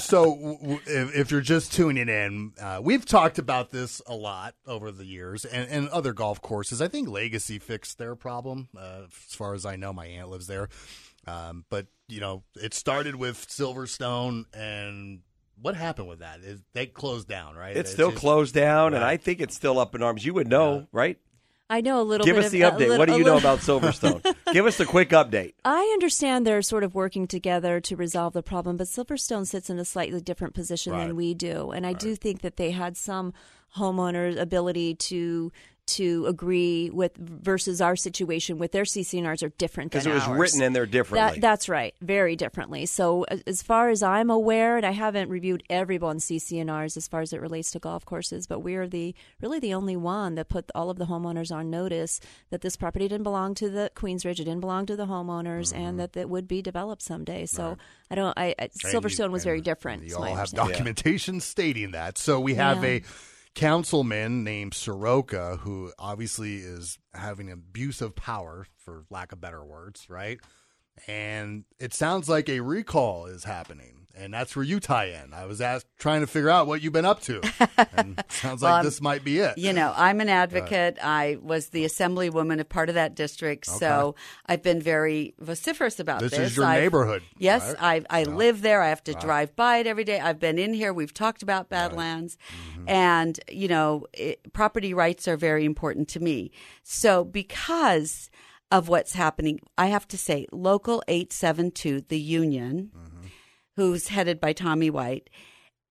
so w- w- if, if you're just tuning in, uh, we've talked about this a lot over the years and, and other golf courses. I think Legacy fixed their problem. Uh, as far as I know, my aunt lives there. Um, but, you know, it started with Silverstone and what happened with that? Is they closed down, right? It's still just- closed down, and I think it's still up in arms. You would know, right? I know a little Give bit us the a update. little- what do a you know about Silverstone? *laughs* Give us the quick update. I understand they're sort of working together to resolve the problem, but Silverstone sits in a slightly different position Right. than we do, and I do think that they had some homeowners' ability to to agree with versus our situation with their CC&Rs are different than Because it was ours. written in there differently. That, that's right, very differently. So, as far as I'm aware, and I haven't reviewed everyone's CC&Rs as far as it relates to golf courses, but we're the really the only one that put all of the homeowners on notice that this property didn't belong to the Queensridge, it didn't belong to the homeowners, and mm-hmm. that it would be developed someday. So, I don't. I, I And you- Silverstone was very different. You all have understanding. documentation stating that. So we have Yeah. a councilman named Seroka who obviously is having abuse of power, for lack of better words, right? And it sounds like a recall is happening. And that's where you tie in. I was asked, trying to figure out what you've been up to. And *laughs* sounds Well, like this might be it. You know, I'm an advocate. I was the assemblywoman of part of that district, so I've been very vociferous about This this. is your I've- neighborhood, Yes, right? I I live there. I have to drive by it every day. I've been in here. We've talked about Badlands, Mm-hmm. and you know, it, property rights are very important to me. So because of what's happening, I have to say, Local 872, the union, Mm-hmm. who's headed by Tommy White,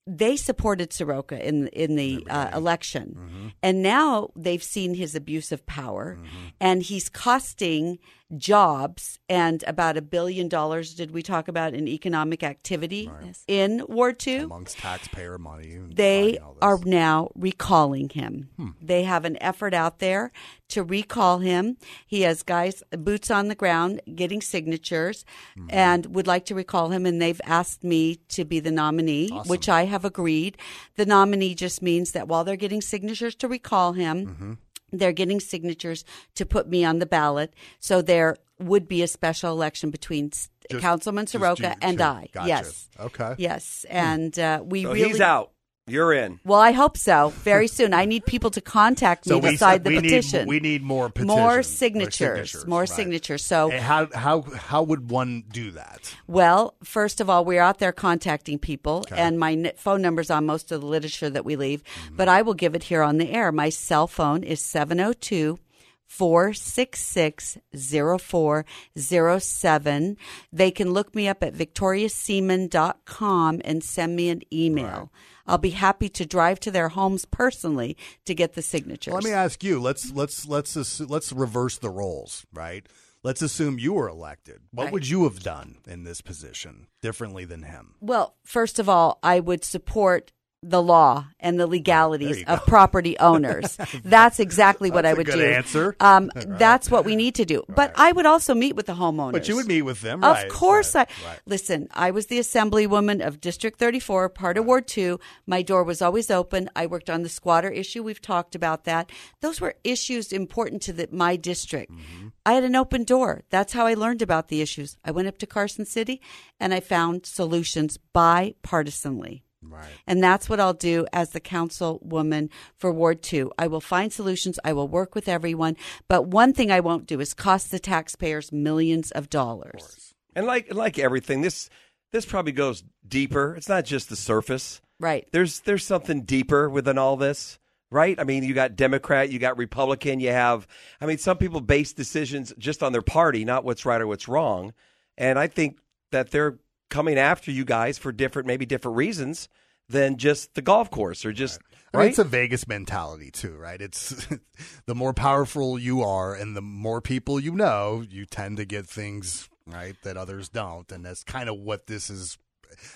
they supported Seroka in in the uh, election, Mm-hmm. and now they've seen his abuse of power, and he's costing jobs and about a billion dollars. Did we talk about in economic activity Yes. in War Two? Amongst taxpayer money. they fighting all this. are now recalling him. Hmm. They have an effort out there to recall him. He has guys boots on the ground getting signatures Mm-hmm. and would like to recall him and they've asked me to be the nominee, which I have agreed. The nominee just means that while they're getting signatures to recall him, Mm-hmm. They're getting signatures to put me on the ballot. So there would be a special election between Just- Councilman Seroka you and two. I. Gotcha. Yes. Okay. Yes, and uh, we so really he's out. You're in. well, I hope so. Very *laughs* soon. I need people to contact me So to we, sign the we petition. Need, we need more petitions. More signatures. More right. signatures. So, And how how how would one do that? well, first of all, we're out there contacting people, and my n- phone number's on most of the literature that we leave, Mm-hmm. but I will give it here on the air. My cell phone is 702 466 0407. They can look me up at victoriaseaman.com and send me an email. I'll be happy to drive to their homes personally to get the signatures. Let me ask you. Let's let's let's assu- let's reverse the roles, right? Let's assume you were elected. What Right. would you have done in this position differently than him? Well, first of all, I would support the law and the legalities of property owners. *laughs* that's exactly what That's I would do. answer. Um, *laughs* Right. That's what we need to do. But I would also meet with the homeowners. But you would meet with them, Of right, course, right, I right. listen. I was the assemblywoman of District 34, part of Ward 2. My door was always open. I worked on the squatter issue. We've talked about that. Those were issues important to the, my district. Mm-hmm. I had an open door. That's how I learned about the issues. I went up to Carson City and I found solutions bipartisanly. Right. And that's what I'll do as the councilwoman for Ward 2. I will find solutions. I will work with everyone. But one thing I won't do is cost the taxpayers millions of dollars. And like like everything, this this probably goes deeper. It's not just the surface. Right. There's there's something deeper within all this, right? I mean, you got Democrat, you got Republican, you have I mean, some people base decisions just on their party, not what's right or what's wrong. And I think that they're coming after you guys for different maybe different reasons than just the golf course or just I mean, right. it's a Vegas mentality too, right? It's *laughs* the more powerful you are and the more people you know, you tend to get things right that others don't, and that's kind of what this is.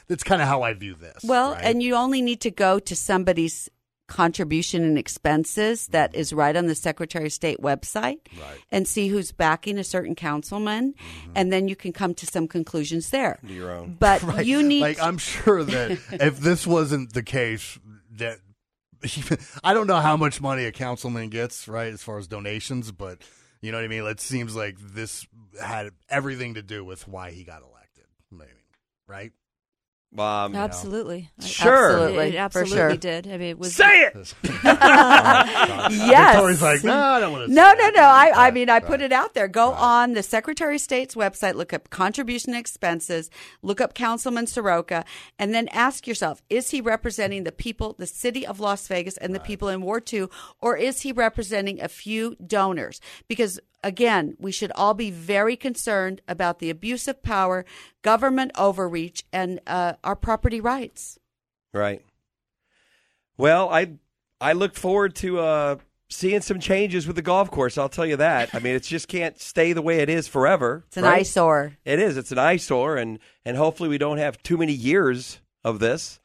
That's kind of how I view this. Well, right? and you only need to go to somebody's contribution and expenses that is right on the Secretary of State website Right. and see who's backing a certain councilman. Mm-hmm. And then you can come to some conclusions there. Your own. But *laughs* Right. you need like I'm sure that *laughs* if this wasn't the case, that I don't know how much money a councilman gets, right, as far as donations, but you know what I mean. It seems like this had everything to do with why he got elected, maybe, right? Um, Absolutely. I- Sure. Absolutely, It for absolutely sure. did. I mean, it was say it. *laughs* yes. Victoria's like, no, I don't want to. No, no, no. I, I mean, I right. put it out there. Go on the Secretary of State's website, look up contribution expenses, look up Councilman Seroka, and then ask yourself: Is he representing the people, the city of Las Vegas, and the people in Ward Two, or is he representing a few donors? Because again, we should all be very concerned about the abuse of power, government overreach, and uh, our property rights. Right. Well, I I look forward to uh, seeing some changes with the golf course. I'll tell you that. I mean, it just can't stay the way it is forever. It's an right? eyesore. It is. It's an eyesore, and and hopefully we don't have too many years of this.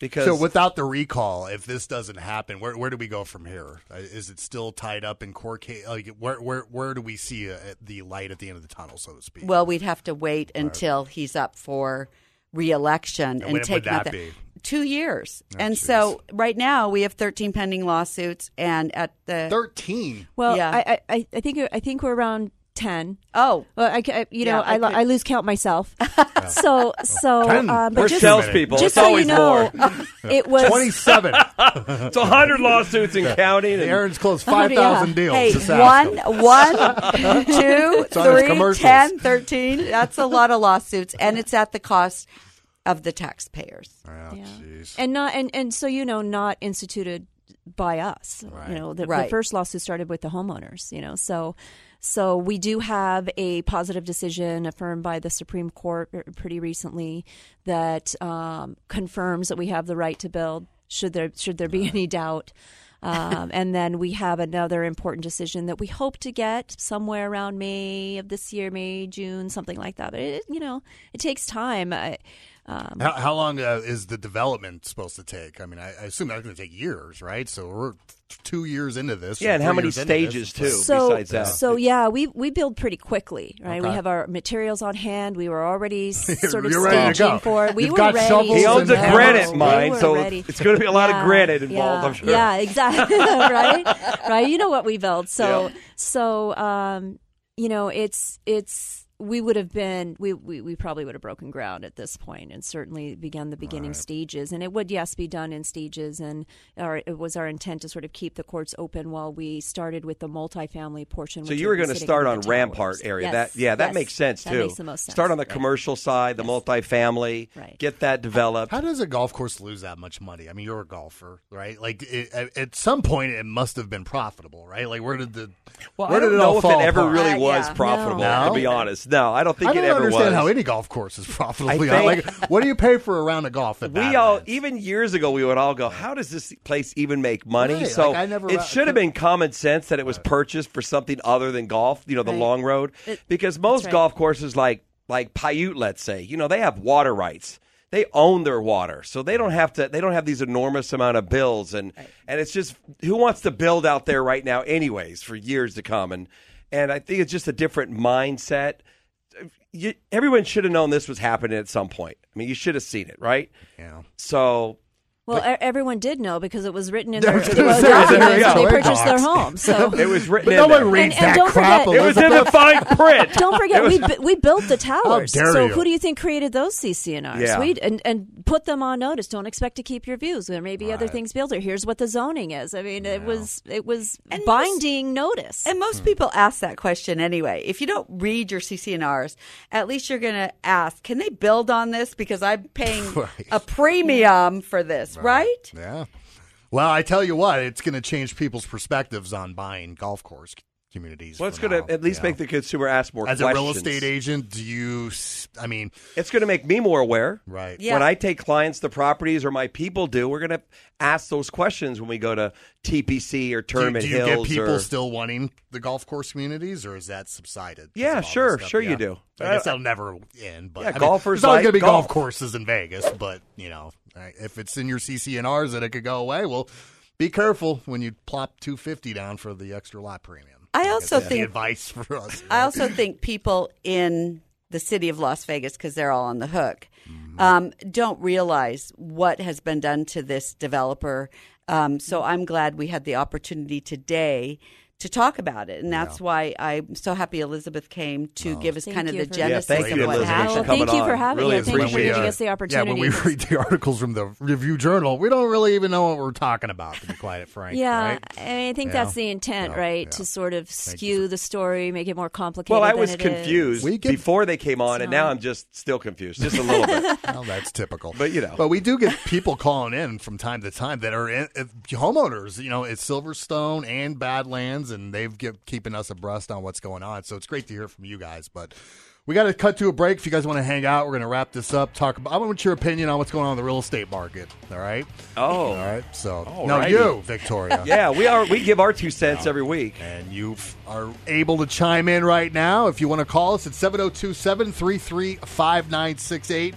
Because So without the recall, if this doesn't happen, where where do we go from here? Uh, it still tied up in court case? Like where where where do we see uh, the light at the end of the tunnel, so to speak? Well, we'd have to wait until he's up for reelection and, when take would that nothing. be? Two years. Oh, and so right now we have 13 pending lawsuits, and at the Thirteen. Well, Yeah. I, I- I, I think I think we're around ten. oh, Well, I, ca- I- you know, Yeah, I I, lo- I lose count myself. *laughs* so, so, Ten. um, we're but just, salespeople. just It's so always you know, more. *laughs* it was Twenty-seven. *laughs* It's a hundred lawsuits in counting. And Aaron's closed five thousand yeah. deals. hey, Just ask one, him. one, two, on his three, commercials. 10, 13. That's a lot of lawsuits, and it's at the cost of the taxpayers. Oh, Yeah. and not and, and so you know not instituted by us you know the, the first lawsuit started with the homeowners you know so so we do have a positive decision affirmed by the supreme court uh, pretty recently that um, confirms that we have the right to build should there should there be any doubt um, *laughs* and then we have another important decision that we hope to get somewhere around May of this year, May, June, something like that. But it, you know, it takes time. I, um, How, how long uh, is the development supposed to take? I mean, I, I assume that's going to take years, right? So we're two years into this. Yeah, and how many years this. stages, too? so besides that. so yeah, we we build pretty quickly, right? We have our materials on hand. We were already *laughs* sort of You're ready to staging go. for it. We You've were got ready. shovels he owns a granite We mine, were so ready. it's going to be a lot of granite involved. yeah, I'm sure. Yeah, exactly. *laughs* right, right. You know what we build. So, Yeah. so um, you know, it's it's we would have been we, we we probably would have broken ground at this point and certainly began the beginning stages. And it would yes be done in stages. And our, it was our intent to sort of keep the courts open while we started with the multifamily portion. So you were going to start the on towers. Rampart area. Yes, That yeah, that yes. makes sense That too. makes the most sense. Start on the commercial side, the multifamily, Right. get that developed. How does a golf course lose that much money? I mean, you're a golfer, right? Like, it, at, at some point, it must have been profitable, right? Like, where did the Well, where I don't did it know all if it ever apart? really Uh, was yeah. profitable. No. To be honest, no, I don't think I don't it ever understand was. how any golf course is *laughs* profitable. I think- like, *laughs* what do you pay for a round of golf? At we all, Badlands? even years ago, we would all go, "How does this place even make money?" Right, So like, I never- it should have been common sense that it was purchased for something other than golf. You know, the Right. long road, It- because most right. golf courses, like like Paiute, let's say, you know, they have water rights. They own their water, so they don't have to. They don't have these enormous amount of bills, and and it's just who wants to build out there right now, anyways, for years to come. And and I think it's just a different mindset you, everyone should have known this was happening at some point. I mean, you should have seen it, right? Yeah. So Well, e- everyone did know because it was written in I their *laughs* was gonna well, say, there you documents they purchased their Docs. home. So *laughs* it was written But in no one reads And- and that don't crap. forget- It was in the fine *laughs* print. Don't forget, was- we bu- we built the towers. dare so you. who do you think created those CC&Rs? Yeah. We and and put them on notice. Don't expect to keep your views. There may be other things built. Or here's what the zoning is. I mean, it was it was And binding notice. And most hmm. people ask that question anyway. If you don't read your CC&Rs, at least you're going to ask, can they build on this? Because I'm paying Right. a premium for this, right? Yeah. Well, I tell you what, it's going to change people's perspectives on buying golf course communities. Well, it's going to at least you know. make the consumer ask more As questions. a real estate agent, do you? I mean, it's going to make me more aware. right? Yeah. When I take clients to properties or my people do, we're going to ask those questions when we go to TPC or Do, you- Tournament do you Hills. get people or, still wanting the golf course communities, or is that subsided? Yeah, of all this sure, stuff? sure you do. I guess uh, that'll never end. But Yeah, I mean, golfers There's always like going to be golf. golf courses in Vegas, but you know, if it's in your CC&Rs that it could go away, well, be careful when you plop two fifty down for the extra lot premium. I also think- advice for us. I also think people in the city of Las Vegas, because they're all on the hook, um, don't realize what has been done to this developer. Um, so I'm glad we had the opportunity today to talk about it, and that's why I'm so happy Elizabeth came to give us kind of the for- Yeah, genesis thank of you, what Elizabeth, happened. for Well, thank you for having Really it. Thank you for giving it. us the opportunity. Yeah, opportunity. when we read the articles from the Review Journal, we don't really even know what we're talking about. To be quite frank, Yeah, right? I, mean, I think Yeah. that's the intent, Yeah, right? yeah. To sort of you skew the story, make it more complicated. well, I than was confused We get- before they came on, and now. I'm just still confused, just a little bit. *laughs* Well, that's typical. But, you know. but we do get people calling in from time to time that are in, uh, homeowners. You know, at Silverstone and Badlands, and they've get, keeping us abreast on what's going on. So it's great to hear from you guys. But we got to cut to a break. If you guys want to hang out, we're going to wrap this up. Talk about. I want your opinion on what's going on in the real estate market. All right. Oh, All right. So All no, you, Victoria. *laughs* yeah, we are. We give our two cents every week. And you are able to chime in right now. If you want to call us at 702 733 5968.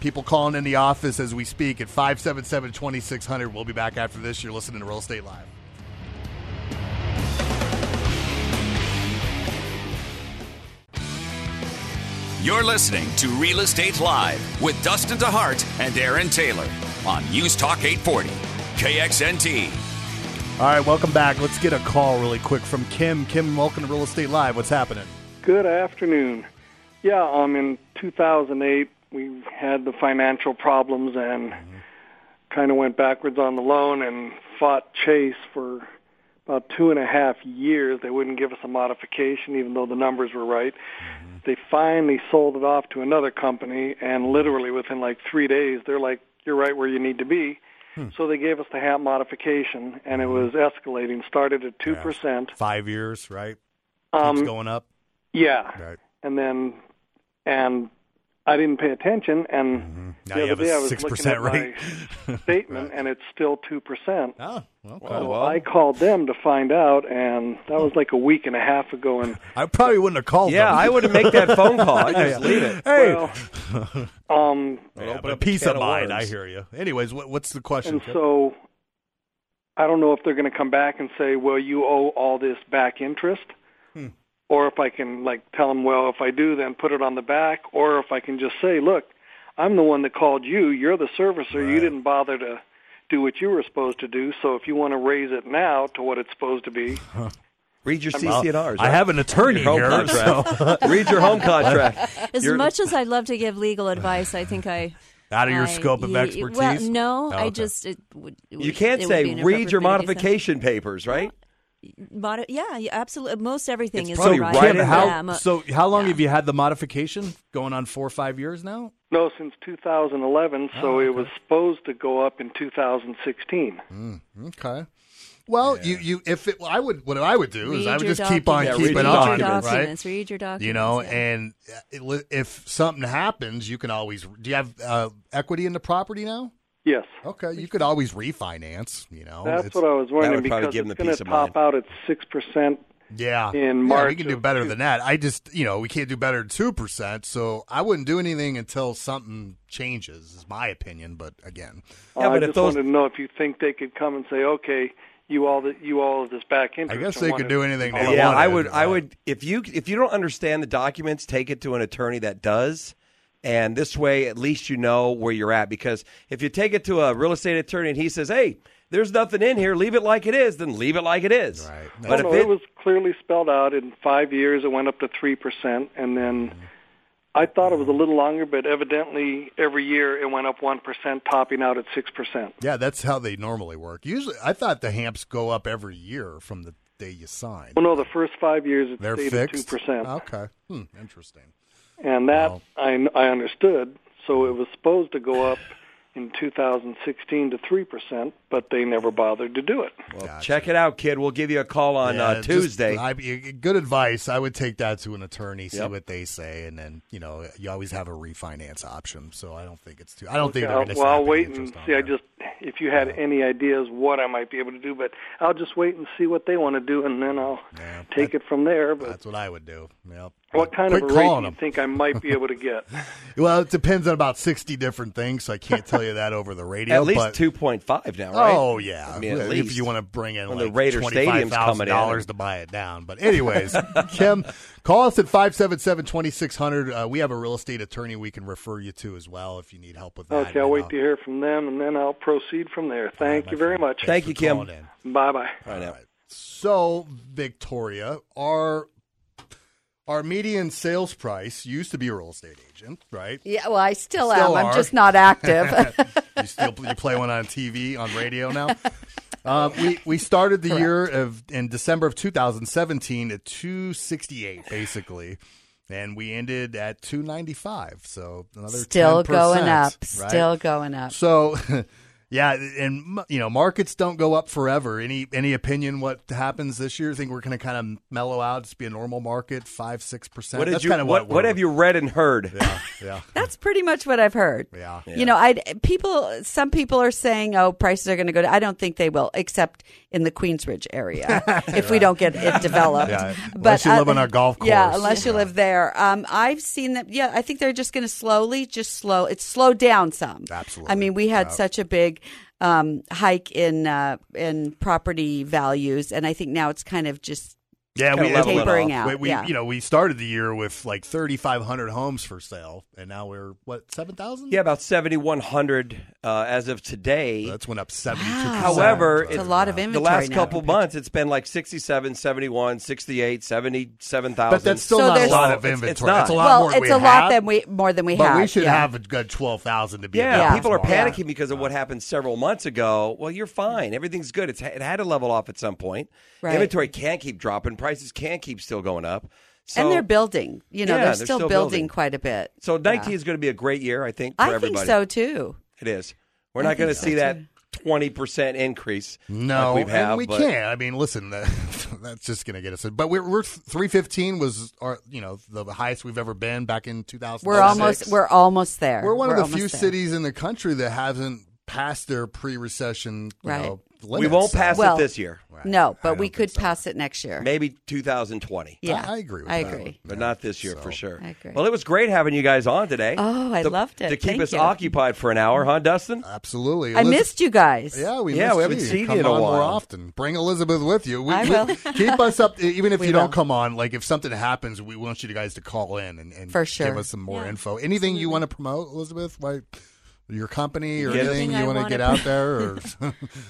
People calling in the office as we speak at 577 2600. We'll be back after this. You're listening to Real Estate Live. You're listening to Real Estate Live with Dustin DeHart and Aaron Taylor on News Talk 840, KXNT. All right, welcome back. Let's get a call really quick from Kim. Kim, welcome to Real Estate Live. What's happening? Good afternoon. Yeah, um, in 2008, we had the financial problems and kind of went backwards on the loan and fought Chase for about two and a half years. They wouldn't give us a modification, even though the numbers were right. They finally sold it off to another company, and literally within like three days, they're like, "You're right where you need to be." So they gave us the HAMP modification, and it was escalating. Started at two percent. Five years, right? Um, going up. Yeah, Right. and then and I didn't pay attention, and Mm-hmm. Now the you other have day I a was 6% looking at rate. my *laughs* statement, and it's still two percent. Oh, okay. Oh, So well. I called them to find out, and that was like a week and a half ago. And *laughs* I probably wouldn't have called Yeah, them. I wouldn't make that phone call. I *laughs* just leave it. Hey, well, um, Yeah, but a peace of of mind. worms. I hear you. Anyways, what, what's the question? and so I don't know if they're going to come back and say, "Well, you owe all this back interest," Hmm. Or if I can like tell them, "Well, if I do, then put it on the back," or if I can just say, "Look, I'm the one that called you. You're the servicer. You didn't bother to do what you were supposed to do. So if you want to raise it now to what it's supposed to be, Read your Well, CC&Rs. I have an attorney Your home here. contract. so- *laughs* Read your home contract. As You're- much as I'd love to give legal advice, I think I Out of your I- scope of ye- expertise. Well, no, Oh, I just it would. it You can't it say read your inappropriate thing to say. modification papers, right? Modi- yeah, yeah, absolutely. Most everything It's is probably right. right Kim, how, Yeah, mo- so how long yeah. have you had the modification? Going on four or five years now? no, since 2011. So Oh, okay. it was supposed to go up in 2016. Okay. Well, you, you if it, I would what I would do is I would your just keep on documents. documents. keeping read read on, your documents, documents. right? Read your documents. You know, yeah. and it, if something happens, you can always. Do you have uh, equity in the property now? Yes. Okay, you could always refinance. You know, That's It's- what I was wondering would probably because give it's going to of top mind. out at six percent. Yeah, in March, Yeah, we can do better two- than that. I just, you know, we can't do better than two percent. So I wouldn't do anything until something changes. Is my opinion, but again, Yeah, I but if just those- wanted to know if you think they could come and say, okay, you all the, you all of this back interest. I guess they could do anything they yeah, wanted, I would. I would. If you if you don't understand the documents, take it to an attorney that does. And this way, at least you know where you're at. Because if you take it to a real estate attorney and he says, "Hey, there's nothing in here. Leave it like it is," then leave it like it is. Right. But oh, if no, it, it was clearly spelled out. In five years, it went up to three percent, and then I thought it was a little longer, but evidently every year it went up one percent, topping out at six percent. yeah, that's how they normally work. Usually, I thought the HAMPs go up every year from the day you sign. Well, no, the first five years it They're stayed at 2%. Okay, hmm, interesting. And that Wow. I I understood. So it was supposed to go up in 2016 to three percent, but they never bothered to do it. well, Gotcha. check it out, kid. We'll give you a call on Yeah, uh, just- Tuesday. I, good advice. I would take that to an attorney, see Yep. what they say, and then you know you always have a refinance option. So I don't think it's too. I don't think Okay, they're I'll- going to. well, I'll wait and see. I just if you had any ideas what I might be able to do, but I'll just wait and see what they want to do, and then I'll Yeah, take that- it from there. But That's what I would do. Yep. What kind Quit of a rate calling do you think I might be able to get? *laughs* Well, it depends on about sixty different things, so I can't tell you that over the *laughs* radio. at least but, two point five now, right? Oh yeah, I mean, at if least. you want to bring in When the Raider Stadiums, coming in, dollars to buy it down. But anyways, *laughs* Kim, call us at 577-2600. Uh, we have a real estate attorney we can refer you to as well if you need help with that. Okay, I'll And, wait uh, to hear from them, and then I'll proceed from there. Thank my you very friend. much. Thanks Thank for you, Kim. Bye bye. Right, All right. So, Victoria, our our median sales price used to be a real estate agent, right? Yeah, well, I still, Still am. are. I'm just not active. *laughs* you *laughs* still you play one on TV on radio now. Um, *laughs* we we started the year of in December of 2017 at 268 basically, and we ended at 295. So another still 10%, going up. right? Still going up. So, Yeah, and you know markets don't go up forever. Any any opinion what happens this year? Think we're going to kind of mellow out, just be a normal market, five six percent. What did That's you? kind of what, what, what have you read and heard? Yeah, yeah, *laughs* That's pretty much what I've heard. yeah. You know, I people. Some people are saying, "Oh, prices are going to go." down. I don't think they will, except in the Queensridge area, *laughs* if we don't get it developed. Yeah, unless you live on a golf course. Yeah, unless you live there. Um, I've seen that. Yeah, I think they're just going to slowly, just slow. It's slowed down some. Absolutely. I mean, we had such a big um, hike in uh, in property values, and I think now it's kind of just Yeah, we leveling tapering off. out. We, we yeah. you know we started the year with like thirty five hundred homes for sale, and now we're what seven thousand? Yeah, about seventy one hundred uh, as of today. that's went up seventy two. Wow. However, It's a lot of inventory. the last now. couple months, it's been like 67, 71, 68, 77,000. but that's still So not a lot of It's- inventory. it's not. That's a lot well, more it's we a lot had, than we more than we But had. we should yeah. have a good twelve thousand to be. Yeah, Yeah. people are balanced panicking because of what happened several months ago. Well, you're fine. Everything's good. It's it had to level off at some point. Right. Inventory can't keep dropping. Prices can't keep still going up. So, and they're building. You know, Yeah, they're, they're still, still building, building. quite a bit. so 19 Yeah. is going to be a great year, I think, for I everybody. think so too. It is. We're I not going to so, see that 20% increase No, like we've had. and we but can't. I mean, listen, that, *laughs* that's just going to get us. But we're, we're three fifteen was our you know the highest we've ever been back in two thousand. We're almost we're almost there. we're one of the few there. cities in the country that hasn't passed their pre-recession. You Right. know, We won't pass Well, it this year. No, but we could so. pass it next year. Maybe 2020. Yeah, I- I agree with I that. agree. But not this year for sure. I agree. Well, it was great having you guys on today. Oh, I to, loved it. To keep Thank us you. occupied for an hour, huh, Dustin? Absolutely. I missed you guys. Yeah, we Yeah, missed we haven't you. seen you Come in a on more while. often. Bring Elizabeth with you. We, I will. *laughs* keep us up, even if We you don't will. come on. Like if something happens, we want you guys to call in and, and For sure. give us some more Yeah, info. Anything you want to promote, Elizabeth? Why, your company or Get us- anything Anything you want to get out *laughs* there? Or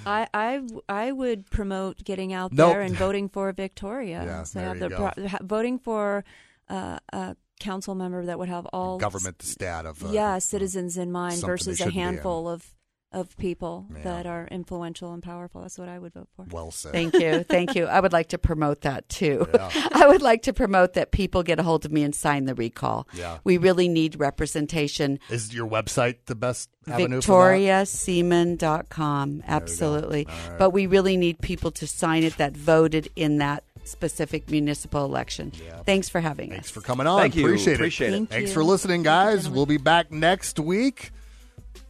I, I, I would promote getting out Nope. there and voting for Victoria. Yeah, so there have you the go. pro- ha- voting for uh, a council member that would have all government stat of uh, yeah citizens in mind versus a shouldn't handful of of people Yeah. that are influential and powerful. That's what I would vote for. Well said. Thank you. Thank you. I would like to promote that too. Yeah. *laughs* I would like to promote that people get a hold of me and sign the recall. Yeah. We really need representation. Is your website the best avenue for that? VictoriaSeaman.com. Absolutely. But we really need people to sign it that voted in that specific municipal election. Yeah. Thanks for having Thanks us. Thanks for coming on. Thank you. Appreciate it. Appreciate it. Thank Thanks you. for listening, guys. we'll be back next week.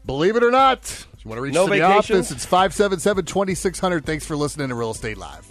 Believe it or not, if you want to reach No to the office, it's 577 2600. Thanks for listening to Real Estate Live.